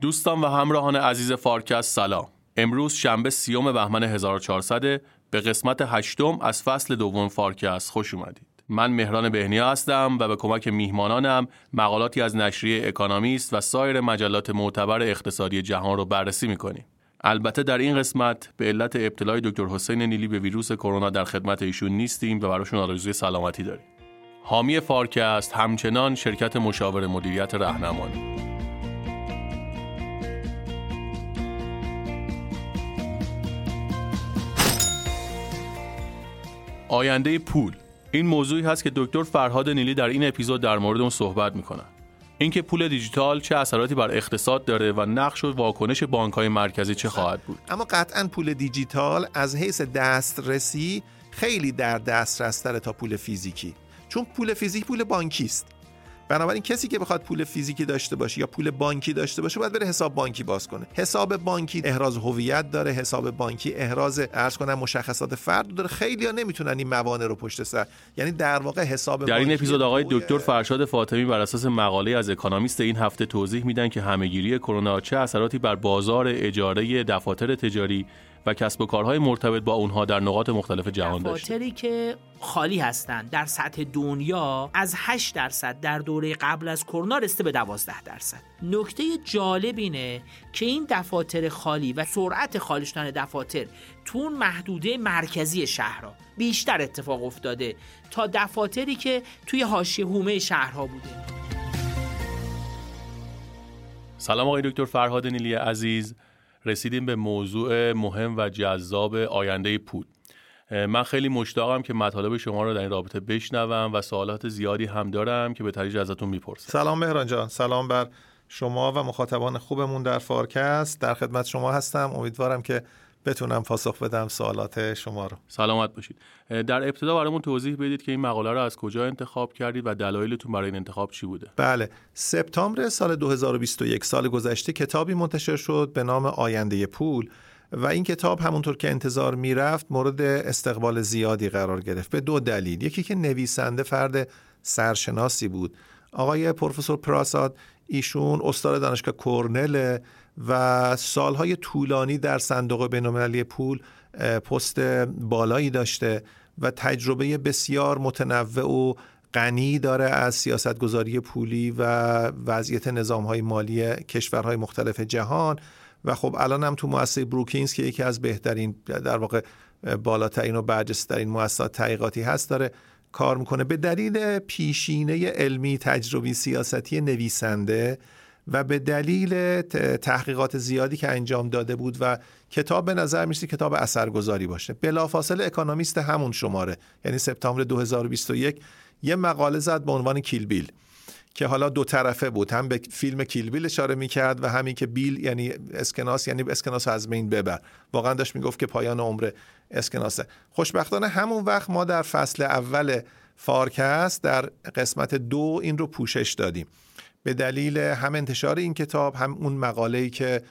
دوستان و همراهان عزیز فارکست سلام. امروز شنبه سی‌ام بهمن 1400 به قسمت هشتم از فصل دوم فارکست خوش اومدید. من مهران بهنیا هستم و به کمک میهمانانم مقالاتی از نشریه اکانومیست و سایر مجلات معتبر اقتصادی جهان رو بررسی می‌کنیم. البته در این قسمت به علت ابتلای دکتر حسین نیلی به ویروس کرونا در خدمت ایشون نیستیم و براشون آرزوی سلامتی داریم. حامی فارکست همچنان شرکت مشاور مدیریت رهنمانی آینده پول. این موضوعی هست که دکتر فرهاد نیلی در این اپیزود در مورد اون صحبت می‌کنن. اینکه پول دیجیتال چه اثراتی بر اقتصاد داره و نقش و واکنش های مرکزی چه خواهد بود. اما قطعا پول دیجیتال از حیث دسترسی خیلی در دسترس تا پول فیزیکی. چون پول فیزیک پول بانکی است. بنابراین کسی که بخواد پول فیزیکی داشته باشه یا پول بانکی داشته باشه باید بره حساب بانکی باز کنه. حساب بانکی احراز هویت داره حساب بانکی احراز ارز کنم مشخصات فرد داره. خیلی ها نمی‌تونن این موانع رو پشت سر یعنی در واقع حساب در این اپیزود آقای دکتر فرشاد فاطمی بر اساس مقاله از اکانومیست این هفته توضیح میدن که همهگیری کرونا چه اثراتی بر بازار اجاره دفاتر تجاری و کسب و کارهای مرتبط با اونها در نقاط مختلف جهان داشته دفاتری که خالی هستند در سطح دنیا از 8 درصد در دوره قبل از کرونا رسیده به 12 درصد. نکته جالب اینه که این دفاتر خالی و سرعت خالی شدن دفاتر تو محدوده مرکزی شهرها بیشتر اتفاق افتاده تا دفاتری که توی حاشیه هومه شهرها بوده. سلام آقای دکتر فرهاد نیلی عزیز. رسیدیم به موضوع مهم و جذاب آینده پول. من خیلی مشتاقم که مطالب شما رو در این رابطه بشنوم و سوالات زیادی هم دارم که به تدریج ازتون می‌پرسم. سلام مهران جان. سلام بر شما و مخاطبان خوبمون در فارکست. در خدمت شما هستم. امیدوارم که بتونم پاسخ بدم سوالات شما رو. سلامت باشید. در ابتدا برامون توضیح بدید که این مقاله رو از کجا انتخاب کردید و دلایلتون برای این انتخاب چی بوده. بله. سپتامبر سال 2021 سال گذشته کتابی منتشر شد به نام آینده پول و این کتاب همونطور که انتظار می‌رفت مورد استقبال زیادی قرار گرفت به دو دلیل. یکی که نویسنده فرد سرشناسی بود. آقای پروفسور پراساد ایشون استاد دانشگاه کرنل و سالهای طولانی در صندوق بینالمللی پول پست بالایی داشته و تجربه بسیار متنوع و غنی داره از سیاستگذاری پولی و وضعیت نظامهای مالی کشورهای مختلف جهان. و خب الان هم تو مؤسسه بروکینز که یکی از بهترین در واقع بالاترین و برجسترین مؤسسات تحقیقاتی هست داره کار می‌کنه. به دلیل پیشینه علمی تجربی سیاستی نویسنده و به دلیل تحقیقات زیادی که انجام داده بود و کتاب به نظر می‌رسه کتاب اثرگذاری باشه. بلافاصله اکانومیست همون شماره. یعنی سپتامبر 2021 یه مقاله زد به عنوان Kill Bill که حالا دو طرفه بود. هم به فیلم Kill Bill اشاره می‌کرد و همین که bill یعنی اسکناس یعنی اسکناس از بین ببر. واقعا داشت می‌گفت که پایان عمر اسکناسه. خوشبختانه همون وقت ما در فصل اول فارکست در قسمت دو این رو پوشش دادیم. به دلیل هم انتشار این کتاب هم اون مقاله‌ای که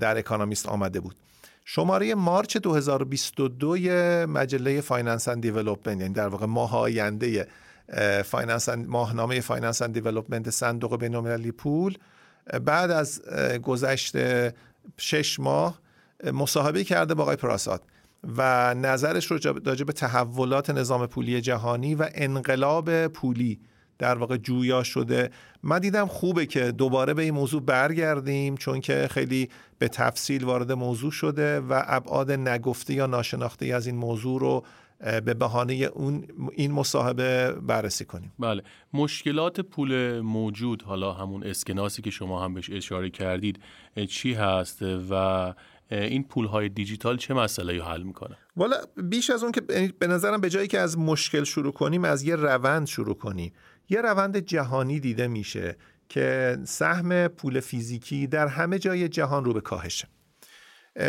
در اکانومیست آمده بود. شماره مارچ 2022 مجله Finance and Development یعنی در واقع ماه آینده Finance ماهنامه Finance and Development صندوق بین‌المللی پول بعد از گذشت شش ماه مصاحبه کرده با آقای پراساد و نظرش رو راجع به تحولات نظام پولی جهانی و انقلاب پولی در واقع جویا شده. من دیدم خوبه که دوباره به این موضوع برگردیم چون که خیلی به تفصیل وارد موضوع شده و ابعاد نگفته یا ناشناخته از این موضوع رو به بهانه اون این مصاحبه بررسی کنیم. بله. مشکلات پول موجود حالا همون اسکناسی که شما هم بهش اشاره کردید چی هست و این پول های دیجیتال چه مسئله حل می‌کنه؟ والا بیش از اون که یعنی به نظرم به جایی که از مشکل شروع کنیم از یه روند شروع کنیم. یه روند جهانی دیده میشه که سهم پول فیزیکی در همه جای جهان رو به کاهشه.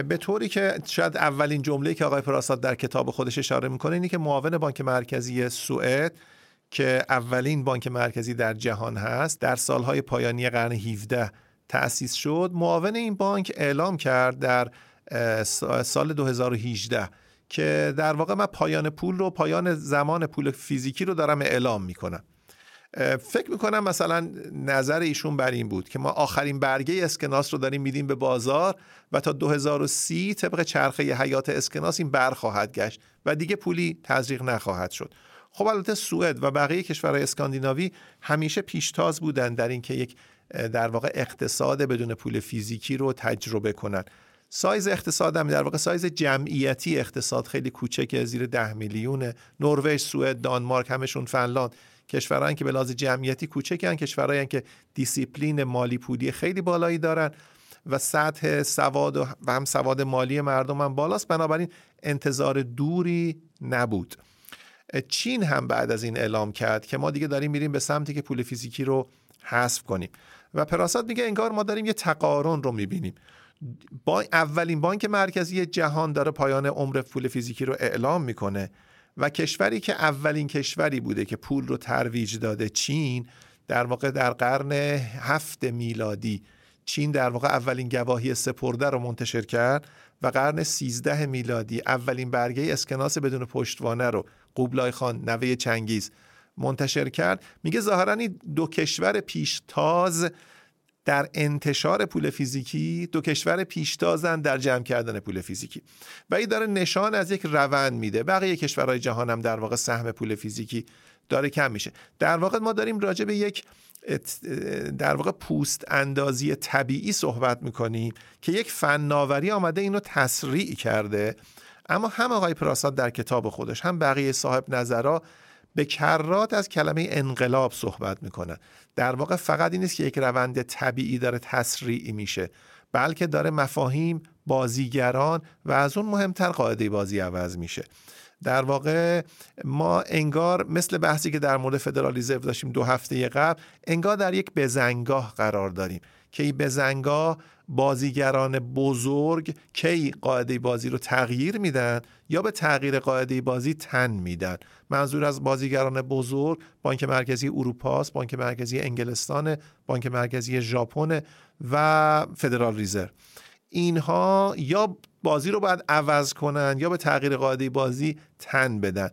به طوری که شاید اولین جمله که آقای پراساد در کتاب خودش اشاره می‌کنه اینه که معاون بانک مرکزی سوئد که اولین بانک مرکزی در جهان هست در سالهای پایانی قرن 17 تأسیس شد. معاون این بانک اعلام کرد در سال 2018 که در واقع من پایان پول رو پایان زمان پول فیزیکی رو دارم اعلام می‌کنم. فکر می‌کنم مثلا نظر ایشون بر این بود که ما آخرین برگه اسکناس رو داریم میدیم به بازار و تا 2030 طبق چرخه حیات اسکناس این بر خواهد گشت و دیگه پولی تزریق نخواهد شد. خب البته سوئد و بقیه کشورهای اسکاندیناوی همیشه پیشتاز بودن در اینکه یک در واقع اقتصاد بدون پول فیزیکی رو تجربه کنن. سایز اقتصاد هم در واقع سایز جمعیتی اقتصاد خیلی کوچکه زیر ده میلیون. نروژ سوئد دانمارک همشون فنلاند. کشورهایی که به لحاظ جمعیتی کوچکن کشورهایی که دیسیپلین مالی پولی خیلی بالایی دارن و سطح سواد و هم سواد مالی مردم هم بالاست. بنابراین انتظار دوری نبود. چین هم بعد از این اعلام کرد که ما دیگه داریم میریم به سمتی که پول فیزیکی رو حذف کنیم. و پراساد میگه انگار ما داریم یه تقارن رو می‌بینیم. با اولین بانک مرکزی جهان داره پایان عمر پول فیزیکی رو اعلام می‌کنه. و کشوری که اولین کشوری بوده که پول رو ترویج داده چین در واقع در قرن هفت میلادی چین در واقع اولین گواهی سپرده رو منتشر کرد و قرن 13 میلادی اولین برگه اسکناس بدون پشتوانه رو قوبلای خان نوه چنگیز منتشر کرد. میگه ظاهرا دو کشور پیشتاز در انتشار پول فیزیکی دو کشور پیشتازن در جمع کردن پول فیزیکی. و این داره نشان از یک روند میده. بقیه کشورهای جهان هم در واقع سهم پول فیزیکی داره کم میشه. در واقع ما داریم راجع به یک در واقع پوست اندازی طبیعی صحبت می‌کنیم که یک فناوری آمده اینو تسریع کرده. اما هم آقای پراساد در کتاب خودش هم بقیه صاحب نظرها به کرات از کلمه انقلاب صحبت می‌کنن در واقع فقط این نیست که یک روند طبیعی داره تسریعی میشه بلکه داره مفاهیم بازیگران و از اون مهمتر قاعده بازی عوض میشه. در واقع ما انگار مثل بحثی که در مورد فدرالیزم داشتیم دو هفته قبل انگار در یک بزنگاه قرار داریم. که این بزنگاه بازیگران بزرگ کی قاعده بازی رو تغییر میدن یا به تغییر قاعده بازی تن میدن. منظور از بازیگران بزرگ بانک مرکزی اروپا بانک مرکزی انگلستان بانک مرکزی ژاپن و فدرال ریزرو. اینها یا بازی رو باید عوض کنن یا به تغییر قاعده بازی تن بدن.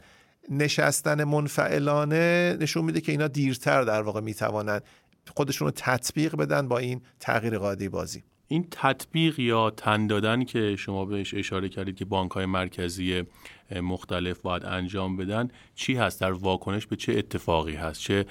نشستن منفعلانه نشون میده که اینا دیرتر در واقع می‌توانند خودشون رو تطبیق بدن با این تغییر قاعده بازی. این تطبیق یا تن دادن که شما بهش اشاره کردید که بانک های مرکزی مختلف باید انجام بدن چی هست؟ در واکنش به چه اتفاقی هست؟ چه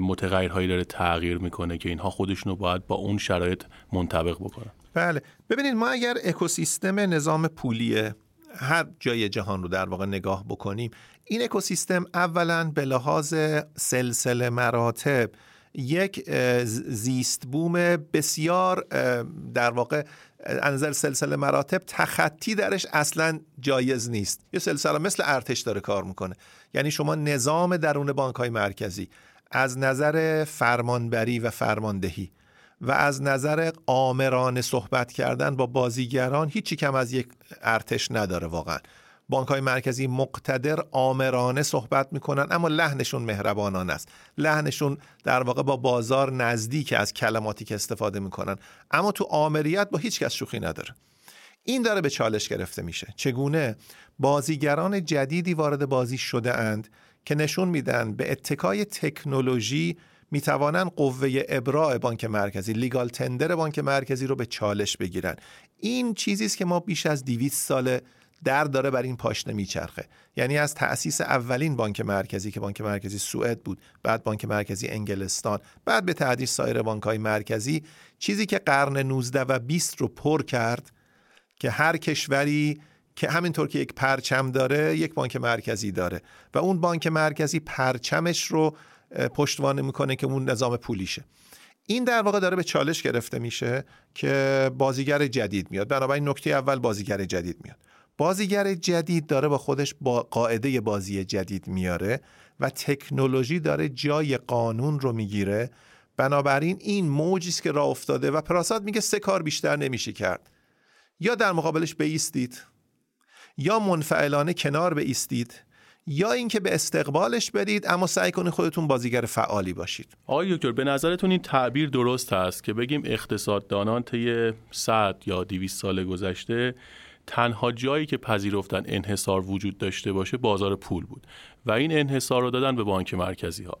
متغیرهایی داره تغییر می‌کنه که اینها خودشون رو باید با اون شرایط منطبق بکنن؟ بله. ببینید ما اگر اکوسیستم نظام پولی هر جای جهان رو در واقع نگاه بکنیم این اکوسیستم اولا به لحاظ سلسله مراتب یک زیست بوم بسیار در واقع نظر سلسله مراتب تخطی درش اصلا جایز نیست. یه سلسله مثل ارتش داره کار می‌کنه. یعنی شما نظام درون بانک های مرکزی از نظر فرمانبری و فرماندهی و از نظر آمرانه صحبت کردن با بازیگران هیچی کم از یک ارتش نداره واقعا. بانک های مرکزی مقتدر آمرانه صحبت می‌کنن اما لحنشون مهربانان است. لحنشون در واقع با بازار نزدیک از کلماتی که استفاده می‌کنن. اما تو آمریت با هیچ کس شوخی نداره. این داره به چالش گرفته میشه. چگونه؟ بازیگران جدیدی وارد بازی شده اند که نشون میدن به اتکای تکنولوژی می‌توانند قوه ابراع بانک مرکزی لیگال تندر بانک مرکزی رو به چالش بگیرن. این چیزی است که ما بیش از 200 سال در داره بر این پاشنه میچرخه. یعنی از تأسیس اولین بانک مرکزی که بانک مرکزی سوئد بود بعد بانک مرکزی انگلستان بعد به تدریج سایر بانک های مرکزی چیزی که قرن 19 و 20 رو پر کرد که هر کشوری که همینطور که یک پرچم داره یک بانک مرکزی داره. و اون بانک مرکزی پرچمش رو پشتوانه می‌کنه که اون نظام پولیشه. این در واقع داره به چالش گرفته میشه که بازیگر جدید میاد. بنابراین نکته اول بازیگر جدید میاد. بازیگر جدید داره با خودش با قاعده بازی جدید میاره و تکنولوژی داره جای قانون رو می‌گیره. بنابراین این موجی است که راه افتاده و پراساد میگه سه کار بیشتر نمیشه کرد. یا در مقابلش بیستید یا منفعلانه کنار بیستید یا اینکه به استقبالش برید اما سعی کنید خودتون بازیگر فعالی باشید. آقای دکتر به نظرتون این تعبیر درست هست که بگیم اقتصاددانان طی 100 یا 200 سال گذشته تنها جایی که پذیرفتن انحصار وجود داشته باشه بازار پول بود و این انحصار رو دادن به بانک مرکزی ها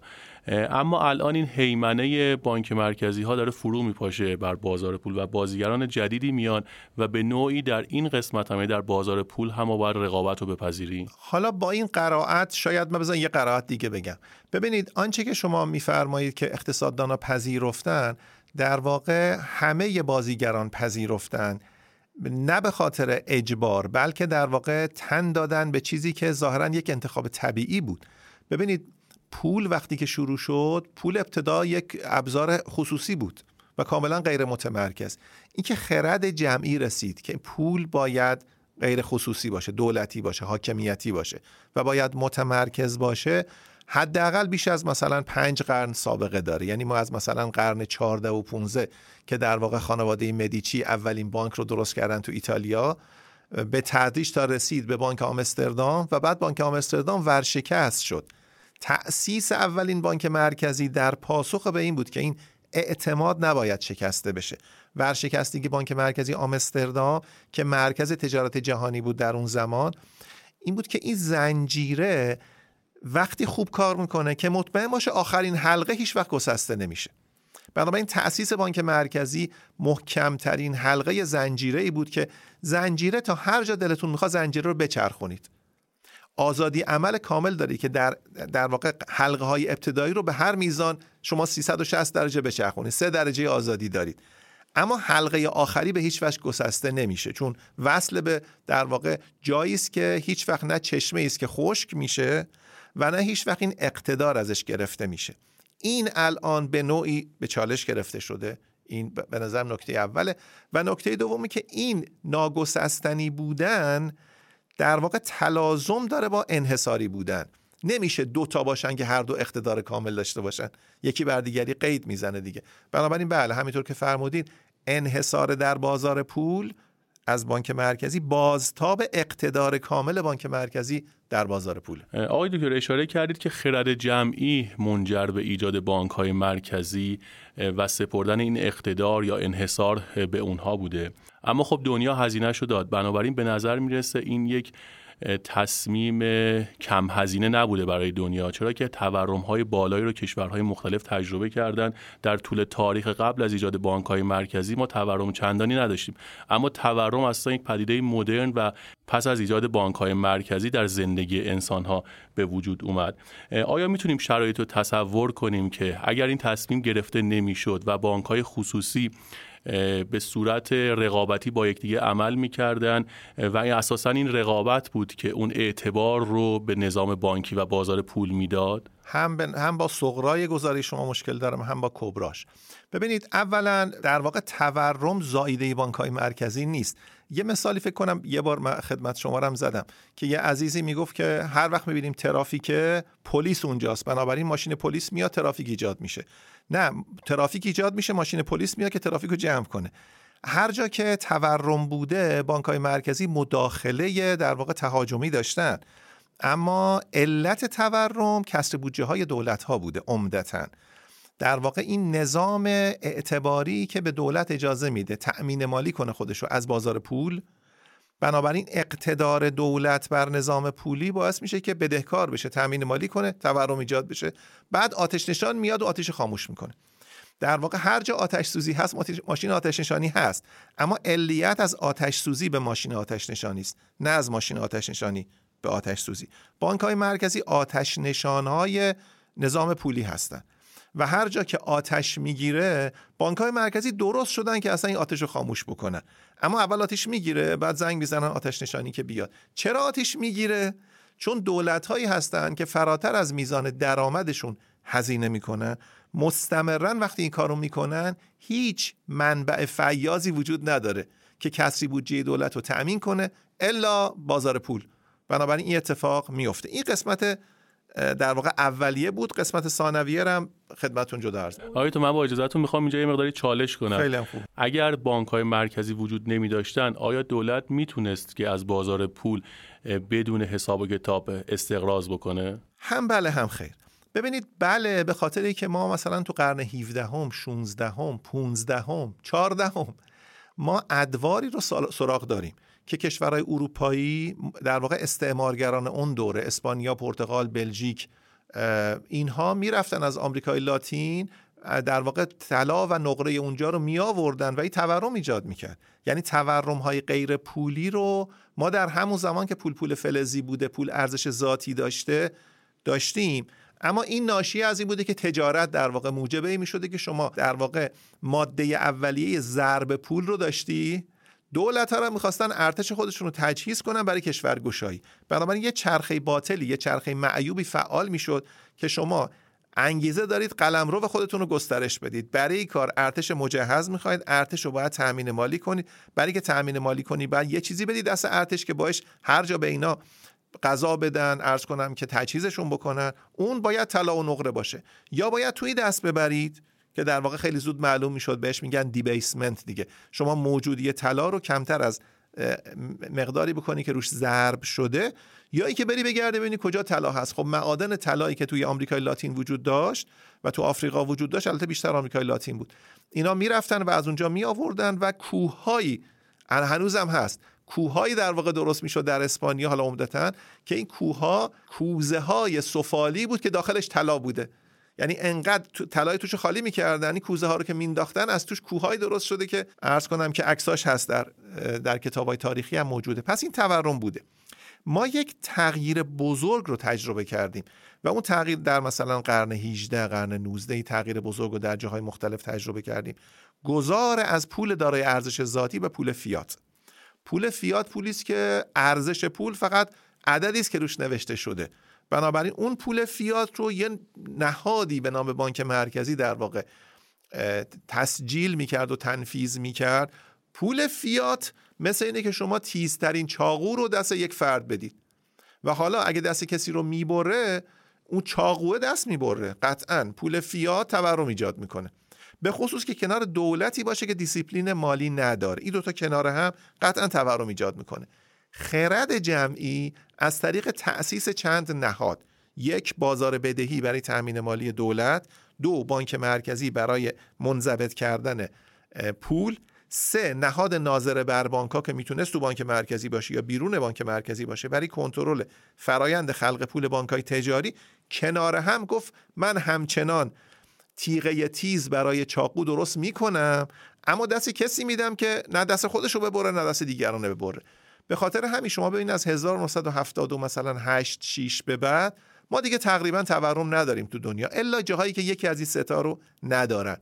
اما الان این هیمنه بانک مرکزی ها داره فرو میپاشه بر بازار پول و بازیگران جدیدی میان و به نوعی در این قسمت هم در بازار پول هم باید رقابت رو بپذیریم. حالا با این قرائت شاید من بزن یه قرائت دیگه بگم. ببینید آنچه که شما میفرمایید که اقتصاددانا پذیرفتن در واقع همه بازیگران پذیرفتن. نه به خاطر اجبار بلکه در واقع تن دادن به چیزی که ظاهرا یک انتخاب طبیعی بود. ببینید پول وقتی که شروع شد پول ابتدا یک ابزار خصوصی بود و کاملا غیر متمرکز. اینکه خرد جمعی رسید که پول باید غیر خصوصی باشه دولتی باشه حاکمیتی باشه و باید متمرکز باشه حداقل بیش از مثلا پنج قرن سابقه داره. یعنی ما از مثلا قرن 14 و 15 که در واقع خانواده مدیچی اولین بانک رو درست کردن تو ایتالیا به تدریج تا رسید به بانک آمستردام و بعد بانک آمستردام ورشکست شد. تأسیس اولین بانک مرکزی در پاسخ به این بود که این اعتماد نباید شکسته بشه. ورشکستگی بانک مرکزی آمستردام که مرکز تجارت جهانی بود در اون زمان این بود که این زنجیره وقتی خوب کار می‌کنه که مطمئن باشه آخرین حلقه هیچ وقت گسسته نمیشه. بنابراین تأسیس بانک مرکزی محکمترین حلقه زنجیره ای بود که زنجیره تا هر جا دلتون می‌خواد زنجیره رو بچرخونید. آزادی عمل کامل داری که در در واقع حلقه های ابتدایی رو به هر میزان شما 360 درجه بچرخونید سه درجه آزادی دارید. اما حلقه آخری به هیچ وجه گسسته نمیشه چون وصل به در واقع جایی است که هیچ وقت نه چشمه است که خشک میشه و نه هیچ وقت این اقتدار ازش گرفته میشه. این الان به نوعی به چالش گرفته شده. این به نظر نکته اوله. و نکته دومی که این ناگسستنی بودن در واقع تلازم داره با انحصاری بودن. نمیشه دو تا باشن که هر دو اقتدار کامل داشته باشن. یکی بر دیگری قید می‌زنه دیگه. بنابراین بله همینطور که فرمودین انحصار در بازار پول از بانک مرکزی بازتاب اقتدار کامل بانک مرکزی در بازار پول. آقای دکتر اشاره کردید که خرد جمعی منجر به ایجاد بانک های مرکزی و سپردن این اقتدار یا انحصار به اونها بوده. اما خب دنیا هزینه شو داد. بنابراین به نظر می‌رسه این یک تصمیم کم هزینه نبوده برای دنیا. چرا که تورم های بالایی رو کشورهای مختلف تجربه کردن. در طول تاریخ قبل از ایجاد بانک های مرکزی ما تورم چندانی نداشتیم. اما تورم اصلا یک پدیده مدرن و پس از ایجاد بانک های مرکزی در زندگی انسان ها به وجود اومد. آیا می‌تونیم شرایط رو تصور کنیم که اگر این تصمیم گرفته نمی‌شد و بانک های خصوصی به صورت رقابتی با یکدیگه عمل می‌کردن. و اساسا این رقابت بود که اون اعتبار رو به نظام بانکی و بازار پول می‌داد. هم, هم با سغرای گزارش شما مشکل دارم هم با کبراش. ببینید اولا در واقع تورم زایده بانک های مرکزی نیست. یه مثالی فکر کنم یه بار من خدمت شما رم زدم که یه عزیزی می‌گفت که هر وقت می‌بینیم ترافیک پلیس اونجاست بنابراین ماشین پلیس میاد ترافیک ایجاد میشه. نه ترافیک ایجاد میشه ماشین پلیس میاد که ترافیک رو جمع کنه. هر جا که تورم بوده بانک های مرکزی مداخله در واقع تهاجمی داشتن. اما علت تورم کسر بودجه های دولت ها بوده عمدتا. در واقع این نظام اعتباری که به دولت اجازه میده تأمین مالی کنه خودشو از بازار پول بنابراین اقتدار دولت بر نظام پولی باعث میشه که بدهکار بشه تأمین مالی کنه تورم ایجاد بشه. بعد آتش نشان میاد و آتش خاموش می‌کنه. در واقع هر جا آتش سوزی هست ماشین آتش نشانی هست. اما علیت از آتش سوزی به ماشین آتش نشانی است نه از ماشین آتش نشانی به آتش سوزی. بانک های مرکزی آتش نشان های نظام پولی هستند و هر جا که آتش می‌گیره بانک های مرکزی درست شدن که اصلا این آتش رو خاموش بکنن. اما اول آتش می‌گیره بعد زنگ می‌زنن آتش نشانی که بیاد. چرا آتش می‌گیره؟ چون دولت هایی هستن که فراتر از میزان درآمدشون هزینه می‌کنن. مستمرا وقتی این کارو می‌کنن هیچ منبع فیازی وجود نداره که کسری بودجه دولت رو تأمین کنه الا بازار پول. بنابراین این اتفاق میفته این قسمت در واقع اولیه بود قسمت ثانویه هم خدمتتون جدا عرض آقای تو من با اجازهتون می‌خوام اینجا یه مقداری چالش کنم. خیلی خوب. اگر بانک های مرکزی وجود نمی داشتن آیا دولت می‌تونست که از بازار پول بدون حساب و کتاب استقراض بکنه؟ هم بله هم خیر. ببینید بله به خاطری که ما مثلا تو قرن 17 هم 16 هم 15 هم 14 هم ما ادواری رو سراغ داریم. که کشورهای اروپایی در واقع استعمارگران اون دوره اسپانیا، پرتغال، بلژیک اینها می‌رفتن از آمریکای لاتین در واقع طلا و نقره اونجا رو می آوردن و این تورم ایجاد می‌کرد. یعنی تورم های غیر پولی رو ما در همون زمان که پول پول فلزی بوده پول ارزش ذاتی داشته داشتیم. اما این ناشی از این بوده که تجارت در واقع موجبه ای می شده که شما در واقع ماده اولیه ضرب پول رو داشتی. دولت ها رو می‌خواستن ارتش خودشون رو تجهیز کنن برای کشور گشایی بنابراین یه چرخه باطلی یه چرخه معیوبی فعال می‌شد که شما انگیزه دارید قلم رو و خودتون رو گسترش بدید. برای این کار ارتش مجهز می‌خواید ارتش رو باید تامین مالی کنید. برای که تامین مالی کنید بعد یه چیزی بدید دست ارتش که باش هر جا به اینا غذا بدن ارز کنم که تجهیزشون بکنن. اون باید طلا و نقره باشه. یا باید توی دست ببرید که در واقع خیلی زود معلوم می‌شد بهش میگن دیبیسمنت دیگه. شما موجودی طلا رو کمتر از مقداری بکنی که روش ضرب شده یا ای که بری بگرده ببینی کجا طلا هست. خب معادن طلایی که توی آمریکای لاتین وجود داشت و تو آفریقا وجود داشت البته بیشتر آمریکای لاتین بود. اینا می‌رفتن و از اونجا می آوردن و کوههایی هنوزم هست کوههایی در واقع درست می‌شد در اسپانیا حالا عمدتا که این کوهها کوزه های سفالی بود که داخلش طلا بوده. یعنی انقدر طلای توش خالی می‌کردن این کوزه ها رو که مینداختن از توش کوههای درست شده که عرض کنم که عکساش هست در در کتاب های تاریخی هم موجوده. پس این تورم بوده. ما یک تغییر بزرگ رو تجربه کردیم و اون تغییر در مثلا قرن 18 قرن 19 تغییر بزرگ رو در جاهای مختلف تجربه کردیم. گذار از پول دارای ارزش ذاتی به پول فیات. پول فیات پولی است که ارزش پول فقط عددی است که روش نوشته شده. بنابراین اون پول فیات رو یه نهادی به نام بانک مرکزی در واقع تسجیل می‌کرد و تنفیز می‌کرد. پول فیات مثل اینه که شما تیزترین چاقو رو دست یک فرد بدید. و حالا اگه دست کسی رو می‌بره اون چاقوه دست می‌بره. قطعا پول فیات تورم ایجاد می‌کنه. به خصوص که کنار دولتی باشه که دیسیپلین مالی نداره. این دوتا کنار هم قطعا تورم ایجاد می‌کنه. خرد جمعی از طریق تأسیس چند نهاد. یک بازار بدهی برای تأمین مالی دولت. دو بانک مرکزی برای منضبط کردن پول. سه نهاد ناظر بر بانک ها که می‌تونست تو بانک مرکزی باشه یا بیرون بانک مرکزی باشه برای کنترل فرایند خلق پول بانک های تجاری. کنار هم گفت من همچنان تیغه تیز برای چاقو درست می‌کنم اما دست کسی میدم که نه دست خودش رو ببره نه دست دیگران رو ببره. به خاطر همین شما ببینید از 1970 مثلا 8 6 به بعد ما دیگه تقریبا تورم نداریم تو دنیا الا جاهایی که یکی از این ستا رو ندارن.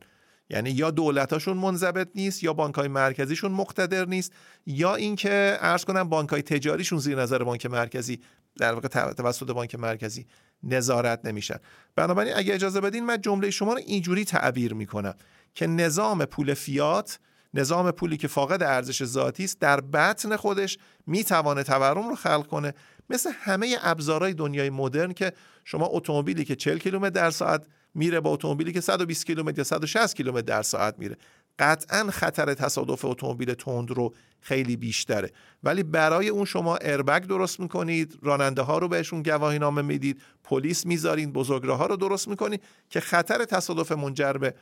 یعنی یا دولتاشون منضبط نیست یا بانک های مرکزیشون مقتدر نیست یا اینکه عرض کنم بانک های تجاریشون زیر نظر بانک مرکزی در واقع توسط بانک مرکزی نظارت نمیشن. بنابراین اگه اجازه بدین من جمله شما رو اینجوری تعبیر می‌کنم که نظام پول فیات نظام پولی که فاقد ارزش ذاتی است در بطن خودش می‌توانه تورم رو خلق کنه. مثل همه ابزارهای دنیای مدرن که شما اتومبیلی که 40 کیلومتر در ساعت میره با اتومبیلی که 120 کیلومتر یا 160 کیلومتر در ساعت میره. قطعا خطر تصادف اتومبیل تند رو خیلی بیشتره. ولی برای اون شما اربگ درست می‌کنید راننده ها رو بهشون گواهی نامه می‌دید پلیس می‌ذارین بزرگراه ها رو درست می‌کنید که خطر تصادف منجر به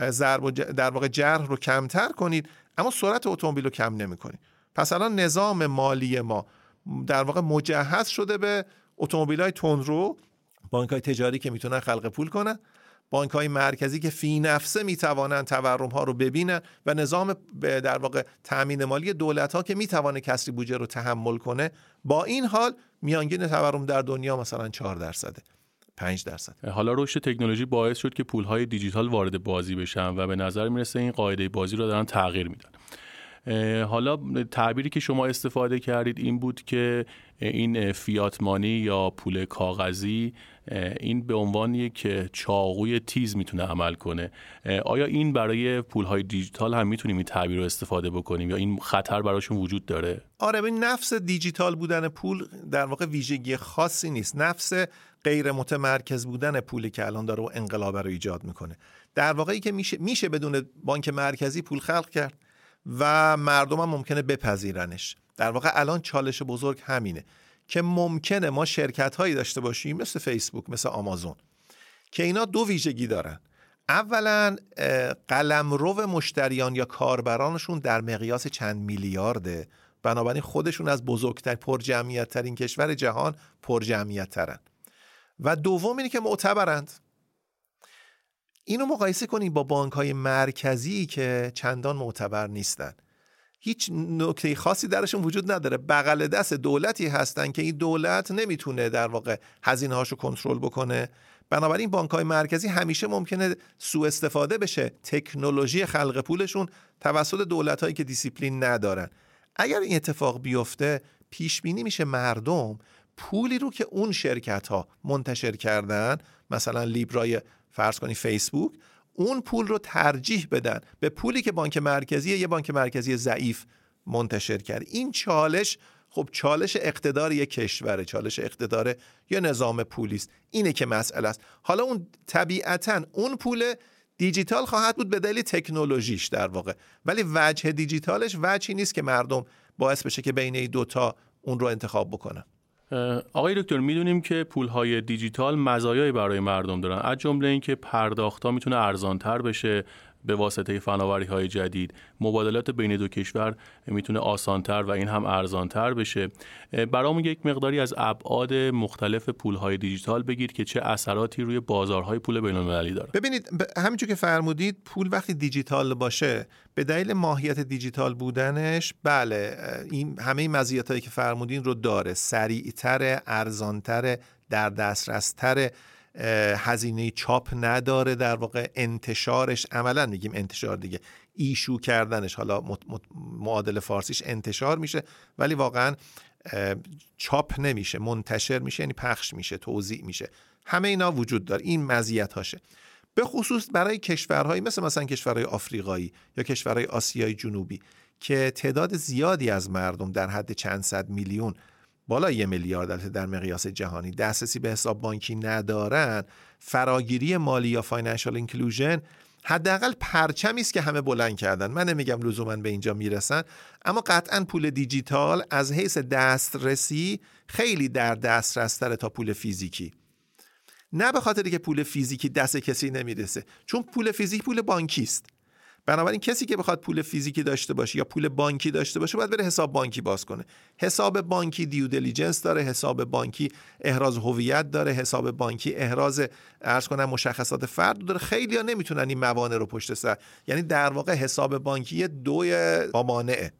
ضرب در واقع جرح رو کمتر کنید اما سرعت اتومبیل رو کم نمی‌کنید. پس الان نظام مالی ما در واقع مجهز شده به اتومبیل های تندرو بانک های تجاری که می‌تونن خلق پول کنن. بانک های مرکزی که فی نفسه می‌توانن تورم ها رو ببینن و نظام در واقع تامین مالی دولت ها که می‌توانه کسری بودجه رو تحمل کنه با این حال میانگین تورم در دنیا مثلا 4 درصده. 5 درصد. حالا رشد تکنولوژی باعث شد که پولهای دیجیتال وارد بازی بشن و به نظر می‌رسه این قاعده بازی رو دارن تغییر میدن. حالا تعبیری که شما استفاده کردید این بود که این فیاتمانی یا پول کاغذی این به عنوان یک چاقوی تیز می‌تونه عمل کنه. آیا این برای پول های دیجیتال هم می‌تونیم این تعبیر رو استفاده بکنیم یا این خطر براشون وجود داره؟ آره به نفس دیجیتال بودن پول در واقع ویژگی خاصی نیست. نفس غیر متمرکز بودن پولی که الان داره و انقلاب رو ایجاد می‌کنه. در واقعی که میشه میشه بدون بانک مرکزی پول خلق کرد و مردم هم ممکنه بپذیرنش. در واقع الان چالش بزرگ همینه. که ممکنه ما شرکت هایی داشته باشیم مثل فیسبوک مثل آمازون که اینا دو ویژگی دارن. اولا قلمرو مشتریان یا کاربرانشون در مقیاس چند میلیارده. بنابراین خودشون از بزرگتر پر جمعیت ترین کشور جهان پر جمعیت ترن و دوم اینه که معتبرند. اینو مقایسه کنید با بانک های مرکزی که چندان معتبر نیستن. هیچ نکته خاصی درشون وجود نداره. بغل دست دولتی هستن که این دولت نمی‌تونه در واقع هزینه هاشو کنترل بکنه. بنابراین بانک های مرکزی همیشه ممکنه سوء استفاده بشه. تکنولوژی خلق پولشون توسط دولت هایی که دیسیپلین ندارن. اگر این اتفاق بیفته پیش بینی میشه مردم پولی رو که اون شرکت ها منتشر کردن مثلا لیبرای فرض کنی فیسبوک اون پول رو ترجیح بدن به پولی که بانک مرکزی یه بانک مرکزی ضعیف منتشر کرد. این چالش خب چالش اقتدار یک کشوره چالش اقتدار یا نظام پولی است. اینه که مسئله است. حالا اون طبیعتا اون پول دیجیتال خواهد بود به دلیل تکنولوژیش در واقع. ولی وجه دیجیتالش وجهی نیست که مردم باعث بشه که بین این دوتا اون رو انتخاب بکنن. آقای دکتر می‌دونیم که پولهای دیجیتال مزایایی برای مردم دارن. از جمله اینکه پرداختها می‌تونه ارزانتر بشه به واسطه فناوری های جدید. مبادلات بین دو کشور می‌تونه آسانتر و این هم ارزانتر بشه. برامون یک مقداری از ابعاد مختلف پول های دیجیتال بگیر که چه اثراتی روی بازارهای پول بین المللی داره. ببینید همینجور که فرمودید پول وقتی دیجیتال باشه به دلیل ماهیت دیجیتال بودنش بله این همه این مزیتایی که فرمودین رو داره. سریعتر ارزانتر در دسترستر هزینه چاپ نداره در واقع انتشارش عملا میگیم انتشار دیگه ایشو کردنش. حالا معادل فارسیش انتشار میشه ولی واقعا چاپ نمیشه منتشر میشه یعنی پخش میشه توضیح میشه. همه اینا وجود داره. این مزیت هاشه به خصوص برای کشورهایی مثل مثلا کشورهای آفریقایی یا کشورهای آسیای جنوبی که تعداد زیادی از مردم در حد چند صد میلیون بالا یه میلیارد در مقیاس جهانی دسترسی به حساب بانکی ندارن. فراگیری مالی یا financial inclusion حداقل پرچمی است که همه بلند کردن. من نمیگم لزوما به اینجا می‌رسن اما قطعا پول دیجیتال از حیث دسترسی خیلی در دسترس‌تر تا پول فیزیکی. نه به خاطری که پول فیزیکی دست کسی نمی‌رسه چون پول فیزیک پول بانکی است. بنابراین کسی که بخواد پول فیزیکی داشته باشه یا پول بانکی داشته باشه باید بره حساب بانکی باز کنه. حساب بانکی due diligence داره حساب بانکی احراز هویت داره حساب بانکی احراز ارز کنم مشخصات فرد داره. خیلی ها نمی‌تونن این موانع رو پشت سر یعنی در واقع حساب بانکی دوی مانعه.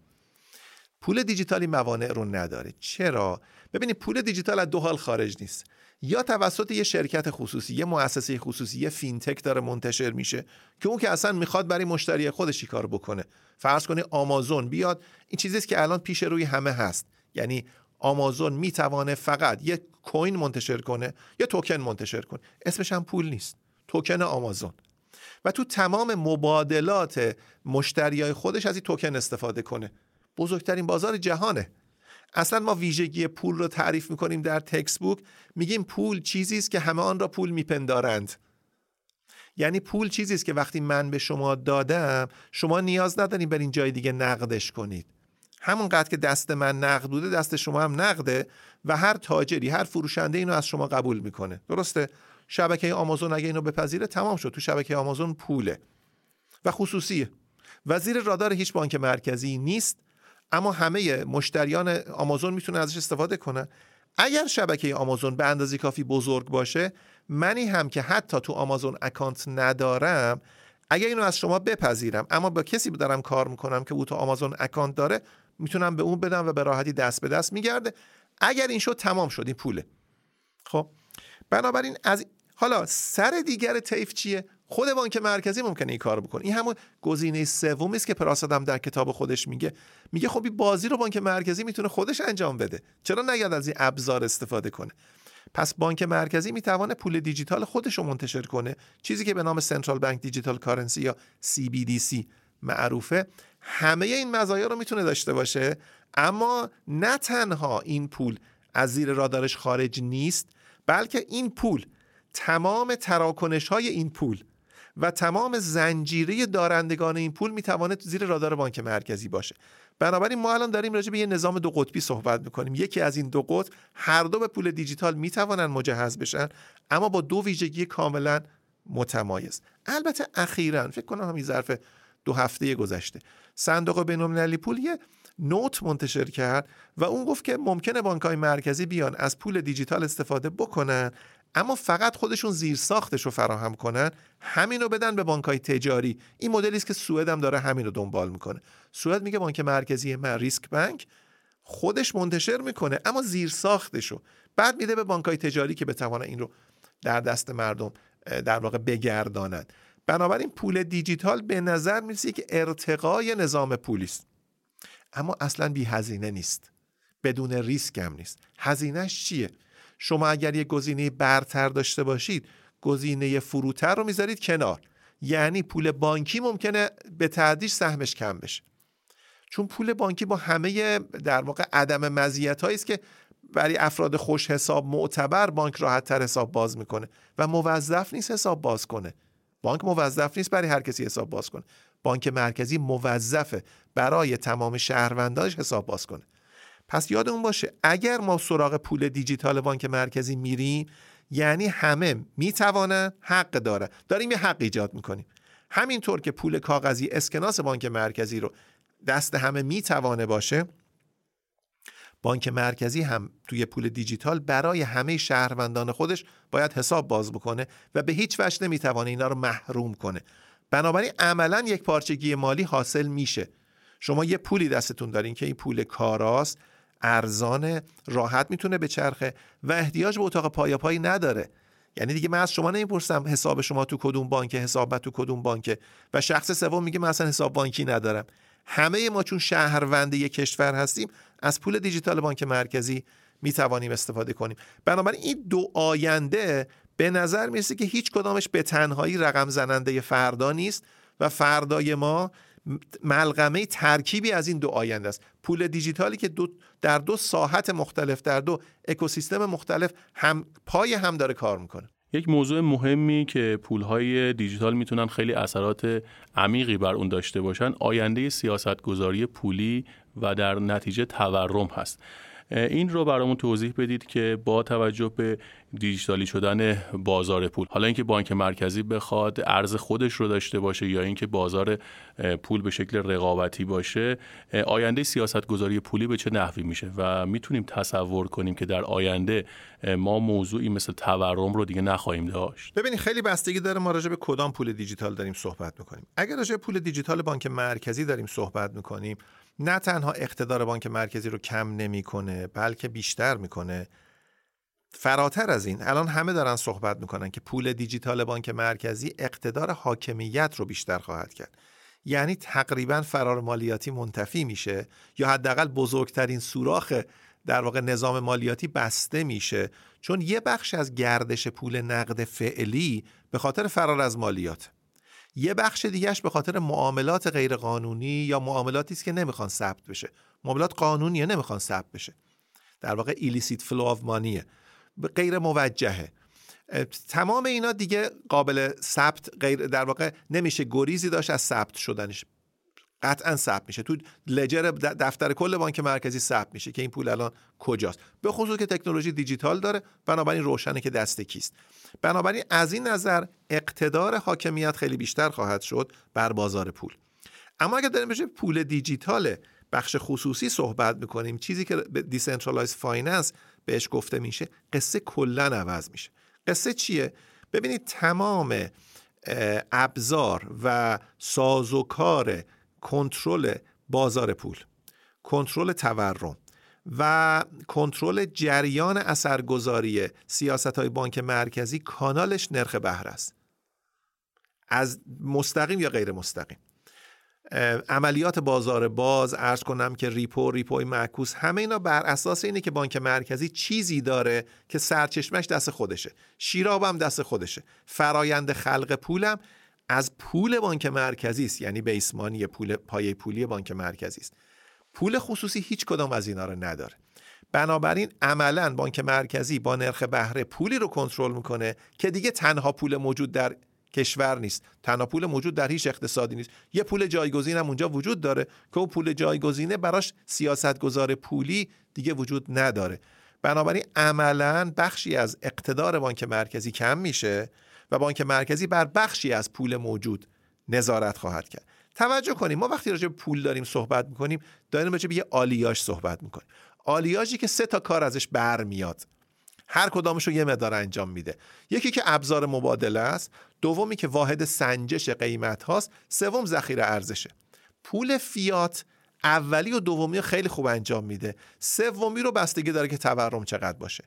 پول دیجیتالی موانع رو نداره. چرا؟ ببینید پول دیجیتال از دو حال خارج نیست. یا توسط یه شرکت خصوصی یه مؤسسه خصوصی یه فینتک داره منتشر میشه که اون که اصلا می‌خواد برای مشتری خودش کار بکنه؟ فرض کنید آمازون بیاد این چیزی که الان پیش روی همه هست. یعنی آمازون می‌توانه فقط یه کوین منتشر کنه یا توکن منتشر کنه. اسمش هم پول نیست. توکن آمازون. و تو تمام مبادلات مشتری های خودش از این توکن استفاده کنه. بزرگترین بازار جهانه. اصلا ما ویژگی پول رو تعریف می‌کنیم در تکس بوک میگیم پول چیزی است که همه آن را پول میپندارند. یعنی پول چیزی است که وقتی من به شما دادم شما نیاز ندارین برین جای دیگه نقدش کنید. همونقدر که دست من نقد بوده دست شما هم نقده و هر تاجری هر فروشنده اینو از شما قبول می‌کنه. درسته؟ شبکه آمازون اگه اینو بپذیره تمام شد. تو شبکه آمازون پوله. و خصوصیه. وزیر رادار هیچ بانک مرکزی نیست. اما همه مشتریان آمازون می‌تونن ازش استفاده کنن اگر شبکه آمازون به اندازه کافی بزرگ باشه منی هم که حتی تو آمازون اکانت ندارم اگر اینو از شما بپذیرم اما با کسی دارم کار می‌کنم که او تو آمازون اکانت داره می‌تونم به اون بدم و به راحتی دست به دست میگرده. اگر این شد تمام شد این پوله. خب بنابراین از حالا سر دیگر طیف چیه؟ خود بانک مرکزی ممکنه این کار بکنه. این همون گزینه سومی است که پراسادم در کتاب خودش میگه. میگه خب این بازی رو بانک مرکزی می‌تونه خودش انجام بده. چرا نیاد از این ابزار استفاده کنه؟ پس بانک مرکزی می‌تونه پول دیجیتال خودش رو منتشر کنه. چیزی که به نام سنترال بانک دیجیتال کارنسی یا CBDC معروفه. همه این مزایا رو می‌تونه داشته باشه. اما نه تنها این پول از زیر رادارش خارج نیست بلکه این پول تمام تراکنش های این پول و تمام زنجیره دارندگان این پول می‌تواند زیر رادار بانک مرکزی باشه. بنابراین ما الان داریم راجع به یه نظام دو قطبی صحبت می‌کنیم. یکی از این دو قطب هر دو به پول دیجیتال می‌توانند مجهز بشن اما با دو ویژگی کاملا متمایز. البته اخیرا فکر کنم همین ظرف دو هفته گذشته صندوق بین‌المللی پول یه نوت منتشر کرد و اون گفت که ممکنه بانکهای مرکزی بیان از پول دیجیتال استفاده بکنن. اما فقط خودشون زیر ساختش رو فراهم کنن همین رو بدن به بانکهای تجاری. این مدلی است که سوئد هم داره همین رو دنبال می‌کنه. سوئد میگه بانک مرکزی من ریسک بانک خودش منتشر می‌کنه اما زیر ساختش رو. بعد میده به بانکهای تجاری که بتوانه این رو در دست مردم در واقع بگردانند بنابراین پول دیجیتال به نظر می‌رسه که ارتقای نظام پولی است. اما اصلا بی هزینه نیست. بدون ریسک هم نیست. هزینهش چیه؟ شما اگر یه گزینه برتر داشته باشید گزینه فروتر رو می‌ذارید کنار. یعنی پول بانکی ممکنه به تعدیش سهمش کم بشه. چون پول بانکی با همه در واقع عدم مزیت است که برای افراد خوش حساب معتبر بانک راحت تر حساب باز می‌کنه و موظف نیست حساب باز کنه. بانک موظف نیست برای هر کسی حساب باز کنه. بانک مرکزی موظفه برای تمام شهروندانش حساب باز کنه. پس یادمون باشه اگر ما سراغ پول دیجیتال بانک مرکزی میریم یعنی همه می‌توانن حق داره داریم یه حق ایجاد می‌کنیم. همینطور که پول کاغذی اسکناس بانک مرکزی رو دست همه می‌توانه باشه بانک مرکزی هم توی پول دیجیتال برای همه شهروندان خودش باید حساب باز بکنه و به هیچ وجه نمی‌توانه اینا رو محروم کنه. بنابراین عملا یک پارچگی مالی حاصل میشه. شما یه پولی دستتون دارین که این پول کاراست. ارزان راحت می‌تونه به چرخه و احتیاج به اتاق پایاپایی نداره. یعنی دیگه من از شما نمی‌پرسم حساب شما تو کدوم بانک حساب تو کدوم بانکه. و شخص سوم میگه من اصلا حساب بانکی ندارم. همه ما چون شهروند یک کشور هستیم از پول دیجیتال بانک مرکزی می‌توانیم استفاده کنیم. بنابراین این دو آینده به نظر می‌رسه که هیچ کدامش به تنهایی رقم زننده فردا نیست و فردای ما ملغمه ترکیبی از این دو آینده است. پول دیجیتالی که دو در دو ساحت مختلف در دو اکوسیستم مختلف هم پای هم داره کار می‌کنه. یک موضوع مهمی که پولهای دیجیتال می‌تونن خیلی اثرات عمیقی بر اون داشته باشن آینده سیاست گذاری پولی و در نتیجه تورم هست. این رو برامون توضیح بدید که با توجه به دیجیتالی شدن بازار پول حالا اینکه بانک مرکزی بخواد ارز خودش رو داشته باشه یا اینکه بازار پول به شکل رقابتی باشه آینده سیاست گذاری پولی به چه نحوی میشه؟ و می‌تونیم تصور کنیم که در آینده ما موضوعی مثل تورم رو دیگه نخواهیم داشت. ببینید خیلی بستگی داره ما راجع به کدام پول دیجیتال داریم صحبت می‌کنیم. اگر راجع پول دیجیتال بانک مرکزی داریم صحبت می‌کنیم نه تنها اقتدار بانک مرکزی رو کم نمی‌کنه بلکه بیشتر می‌کنه. فراتر از این الان همه دارن صحبت می‌کنن که پول دیجیتال بانک مرکزی اقتدار حاکمیت رو بیشتر خواهد کرد. یعنی تقریبا فرار مالیاتی منتفی میشه یا حداقل بزرگترین سوراخ در واقع نظام مالیاتی بسته میشه. چون یه بخش از گردش پول نقد فعلی به خاطر فرار از مالیات یه بخش دیگهش به خاطر معاملات غیرقانونی یا معاملاتی است که نمی‌خوان ثبت بشه. معاملات قانونیه نمی‌خوان ثبت بشه. در واقع illicit flow of money ه غیر موجهه. تمام اینا دیگه قابل ثبت غیر در واقع نمیشه گریزی داشت از ثبت شدنش. قطعا ثبت میشه. تو ledger دفتر کل بانک مرکزی ثبت میشه که این پول الان کجاست. به خصوص که تکنولوژی دیجیتال داره بنابراین روشنه که دست کیست. بنابراین از این نظر اقتدار حاکمیت خیلی بیشتر خواهد شد بر بازار پول. اما اگر داریم بشه پول دیجیتال بخش خصوصی صحبت می‌کنیم چیزی که decentralized finance بهش گفته میشه قصه کلا عوض میشه. قصه چیه؟ ببینید تمام ابزار و سازوکار کنترل بازار پول کنترل تورم و کنترل جریان اثرگذاری سیاست های بانک مرکزی کانالش نرخ بهره است. از مستقیم یا غیر مستقیم. عملیات بازار باز ارز کنم که ریپو ریپوی معکوس همه اینا بر اساس اینه که بانک مرکزی چیزی داره که سرچشمش دست خودشه. شیرابم دست خودشه. فرایند خلق پولم از پول بانک مرکزی است یعنی بیسمانی پول پایه پولی بانک مرکزی است. پول خصوصی هیچ کدام از اینا رو نداره. بنابراین عملا بانک مرکزی با نرخ بهره پولی رو کنترل می‌کنه که دیگه تنها پول موجود در کشور نیست. تنها پول موجود در هیچ اقتصادی نیست. یه پول جایگزین هم اونجا وجود داره. که اون پول جایگزینه براش سیاستگزار پولی دیگه وجود نداره. بنابراین عملا بخشی از اقتدار بانک مرکزی کم میشه. و بانک مرکزی بر بخشی از پول موجود نظارت خواهد کرد. توجه کنیم ما وقتی راجع به پول داریم صحبت می‌کنیم داریم راجع به یه آلیاژ صحبت می‌کنیم. آلیاژی که سه تا کار ازش برمیاد. هر کدامش رو یه مقدار انجام میده. یکی که ابزار مبادله است دومی که واحد سنجش قیمت هاست سوم ذخیره ارزشه. پول فیات اولی و دومی رو خیلی خوب انجام میده. سومی رو بستگی داره که تورم چقدر باشه.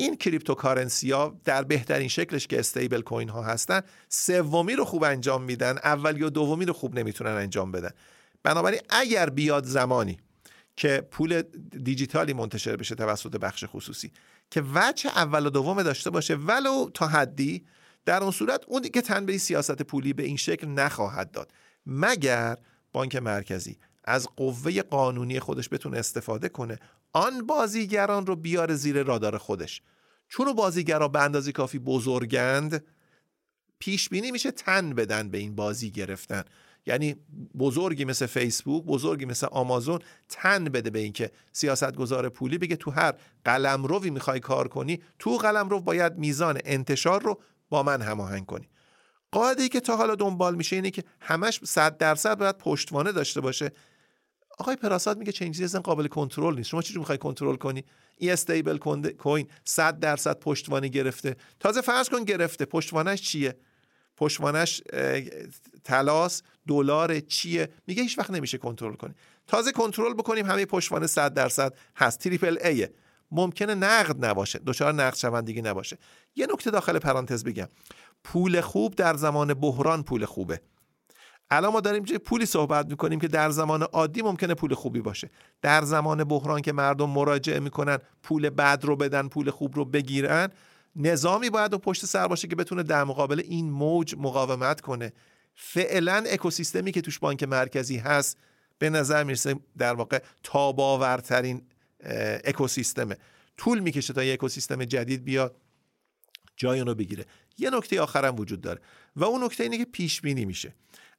این cryptocurrency ها در بهترین شکلش که stablecoin ها هستن سومی رو خوب انجام میدن اولی و دومی رو خوب نمی‌تونن انجام بدن. بنابراین اگر بیاد زمانی که پول دیجیتالی منتشر بشه توسط بخش خصوصی که وجه اول و دوم داشته باشه ولو تا حدی در اون صورت اون دیگه تن به سیاست پولی به این شکل نخواهد داد. مگر بانک مرکزی از قوه قانونی خودش بتونه استفاده کنه؟ آن بازیگران رو بیاره زیر رادار خودش. چون بازیگران به اندازه کافی بزرگند پیش بینی میشه تن بدن به این بازی گرفتن. یعنی بزرگی مثل فیسبوک بزرگی مثل آمازون تن بده به اینکه سیاستگزار پولی بگه تو هر قلمروی می‌خوای کار کنی تو قلمرو باید میزان انتشار رو با من هماهنگ کنی. قاعده ای که تا حالا دنبال میشه اینه که همش 100 درصد باید پشتوانه داشته باشه. آقای پراساد میگه چیزی اصلا قابل کنترل نیست. شما چجوری می‌خوای کنترل کنی؟ این استیبل کوین 100 درصد پشتوانه گرفته. تازه فرض کن گرفته. پشتوانش چیه؟ پشتوانش تلاس دلار چیه؟ میگه هیچ وقت نمیشه کنترل کنی. تازه کنترل بکنیم همه پشتوانه 100 درصد هست. تریپل ایه ممکنه نقد نباشه. دچار نقد شوندگی نباشه. یه نکته داخل پرانتز بگم. پول خوب در زمان بحران پول خوبه. الان ما داریم پولی صحبت می‌کنیم که در زمان عادی ممکنه پول خوبی باشه. در زمان بحران که مردم مراجعه می‌کنن پول بد رو بدن پول خوب رو بگیرن نظامی باید و پشت سر باشه که بتونه در مقابل این موج مقاومت کنه. فعلا اکوسیستمی که توش بانک مرکزی هست به نظر می‌رسه در واقع تاباورترین اکوسیستمه. طول می‌کشه تا یه اکوسیستم جدید بیاد جای رو بگیره. یه نکته آخرم وجود داره و اون نکته اینه که پیش بینی میشه.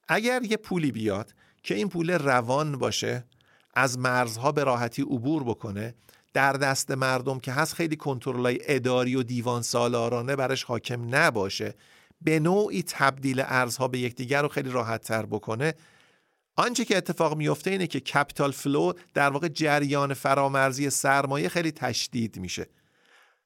اگر یه پولی بیاد که این پول روان باشه از مرزها به راحتی عبور بکنه در دست مردم که هست خیلی کنترلای اداری و دیوان سالارانه برش حاکم نباشه به نوعی تبدیل ارزها به یکدیگر رو خیلی راحت تر بکنه آنچه که اتفاق میفته اینه که capital flow در واقع جریان فرامرزی سرمایه خیلی تشدید میشه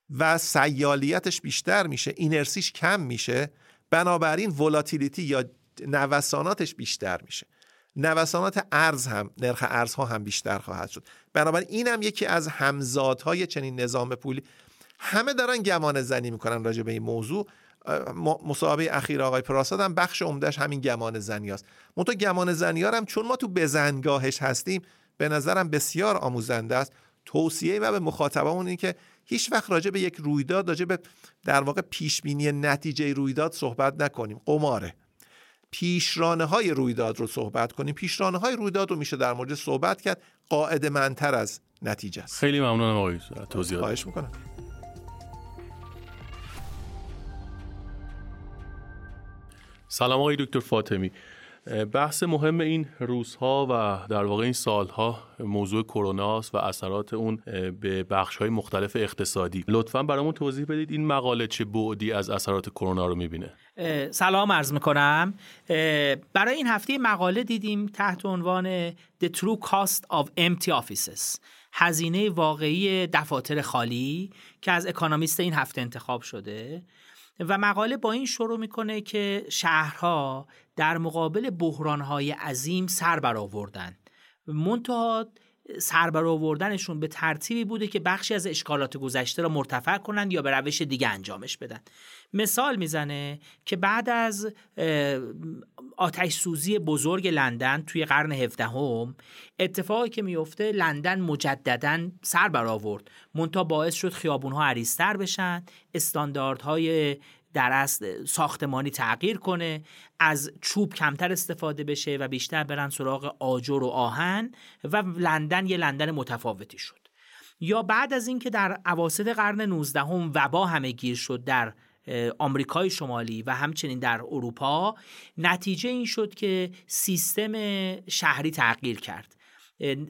و سیالیتش بیشتر میشه اینرسیش کم میشه. بنابراین volatility یا نوساناتش بیشتر میشه. نوسانات ارز هم نرخ ارزها هم بیشتر خواهد شد. بنابراین این هم یکی از همزادهای چنین نظام پولی. همه دارن گمان زنی می‌کنن راجع به این موضوع. مصاحبه اخیر آقای پراساد هم بخش عمدهش همین گمان زنی است منتها گمان زنی هم چون ما تو بزنگاهش هستیم به نظرم بسیار آموزنده است. توصیه و به مخاطبمون این که هیچ وقت راجع به یک رویداد راجع به در واقع پیش بینی نتیجه رویداد صحبت نکنیم. قماره. پیشرانه های رویداد رو صحبت کنیم. پیشرانه های رویداد رو میشه در مورد صحبت کرد. قاعده منتر از نتیجه است. خیلی ممنونم آقای توضیحات خواهش می‌کنم. سلام آقای دکتر فاطمی. بحث مهم این روزها و در واقع این سالها موضوع کرونا و اثرات اون به بخش های مختلف اقتصادی. لطفا برامون توضیح بدید این مقاله چه بعدی از اثرات کرونا رو می‌بینه. سلام عرض می‌کنم. برای این هفته مقاله دیدیم تحت عنوان The True Cost of Empty Offices هزینه واقعی دفاتر خالی که از اکانومیست این هفته انتخاب شده. و مقاله با این شروع می‌کنه که شهرها در مقابل بحرانهای عظیم سر برآوردن. منتها سر برآوردنشون به ترتیبی بوده که بخشی از اشکالات گذشته را مرتفع کنند یا به روش دیگه انجامش بدن. مثال می‌زنه که بعد از آتش سوزی بزرگ لندن توی قرن 17 هم اتفاقی که میفته لندن مجددا سر برآورد. مونتا باعث شد خیابونها عریضتر بشن استانداردهای در اصل ساختمانی تغییر کنه از چوب کمتر استفاده بشه و بیشتر برن سراغ آجر و آهن و لندن یه لندن متفاوتی شد. یا بعد از اینکه در اواسط قرن 19 هم وبا همه گیر شد در آمریکای شمالی و همچنین در اروپا نتیجه این شد که سیستم شهری تغییر کرد.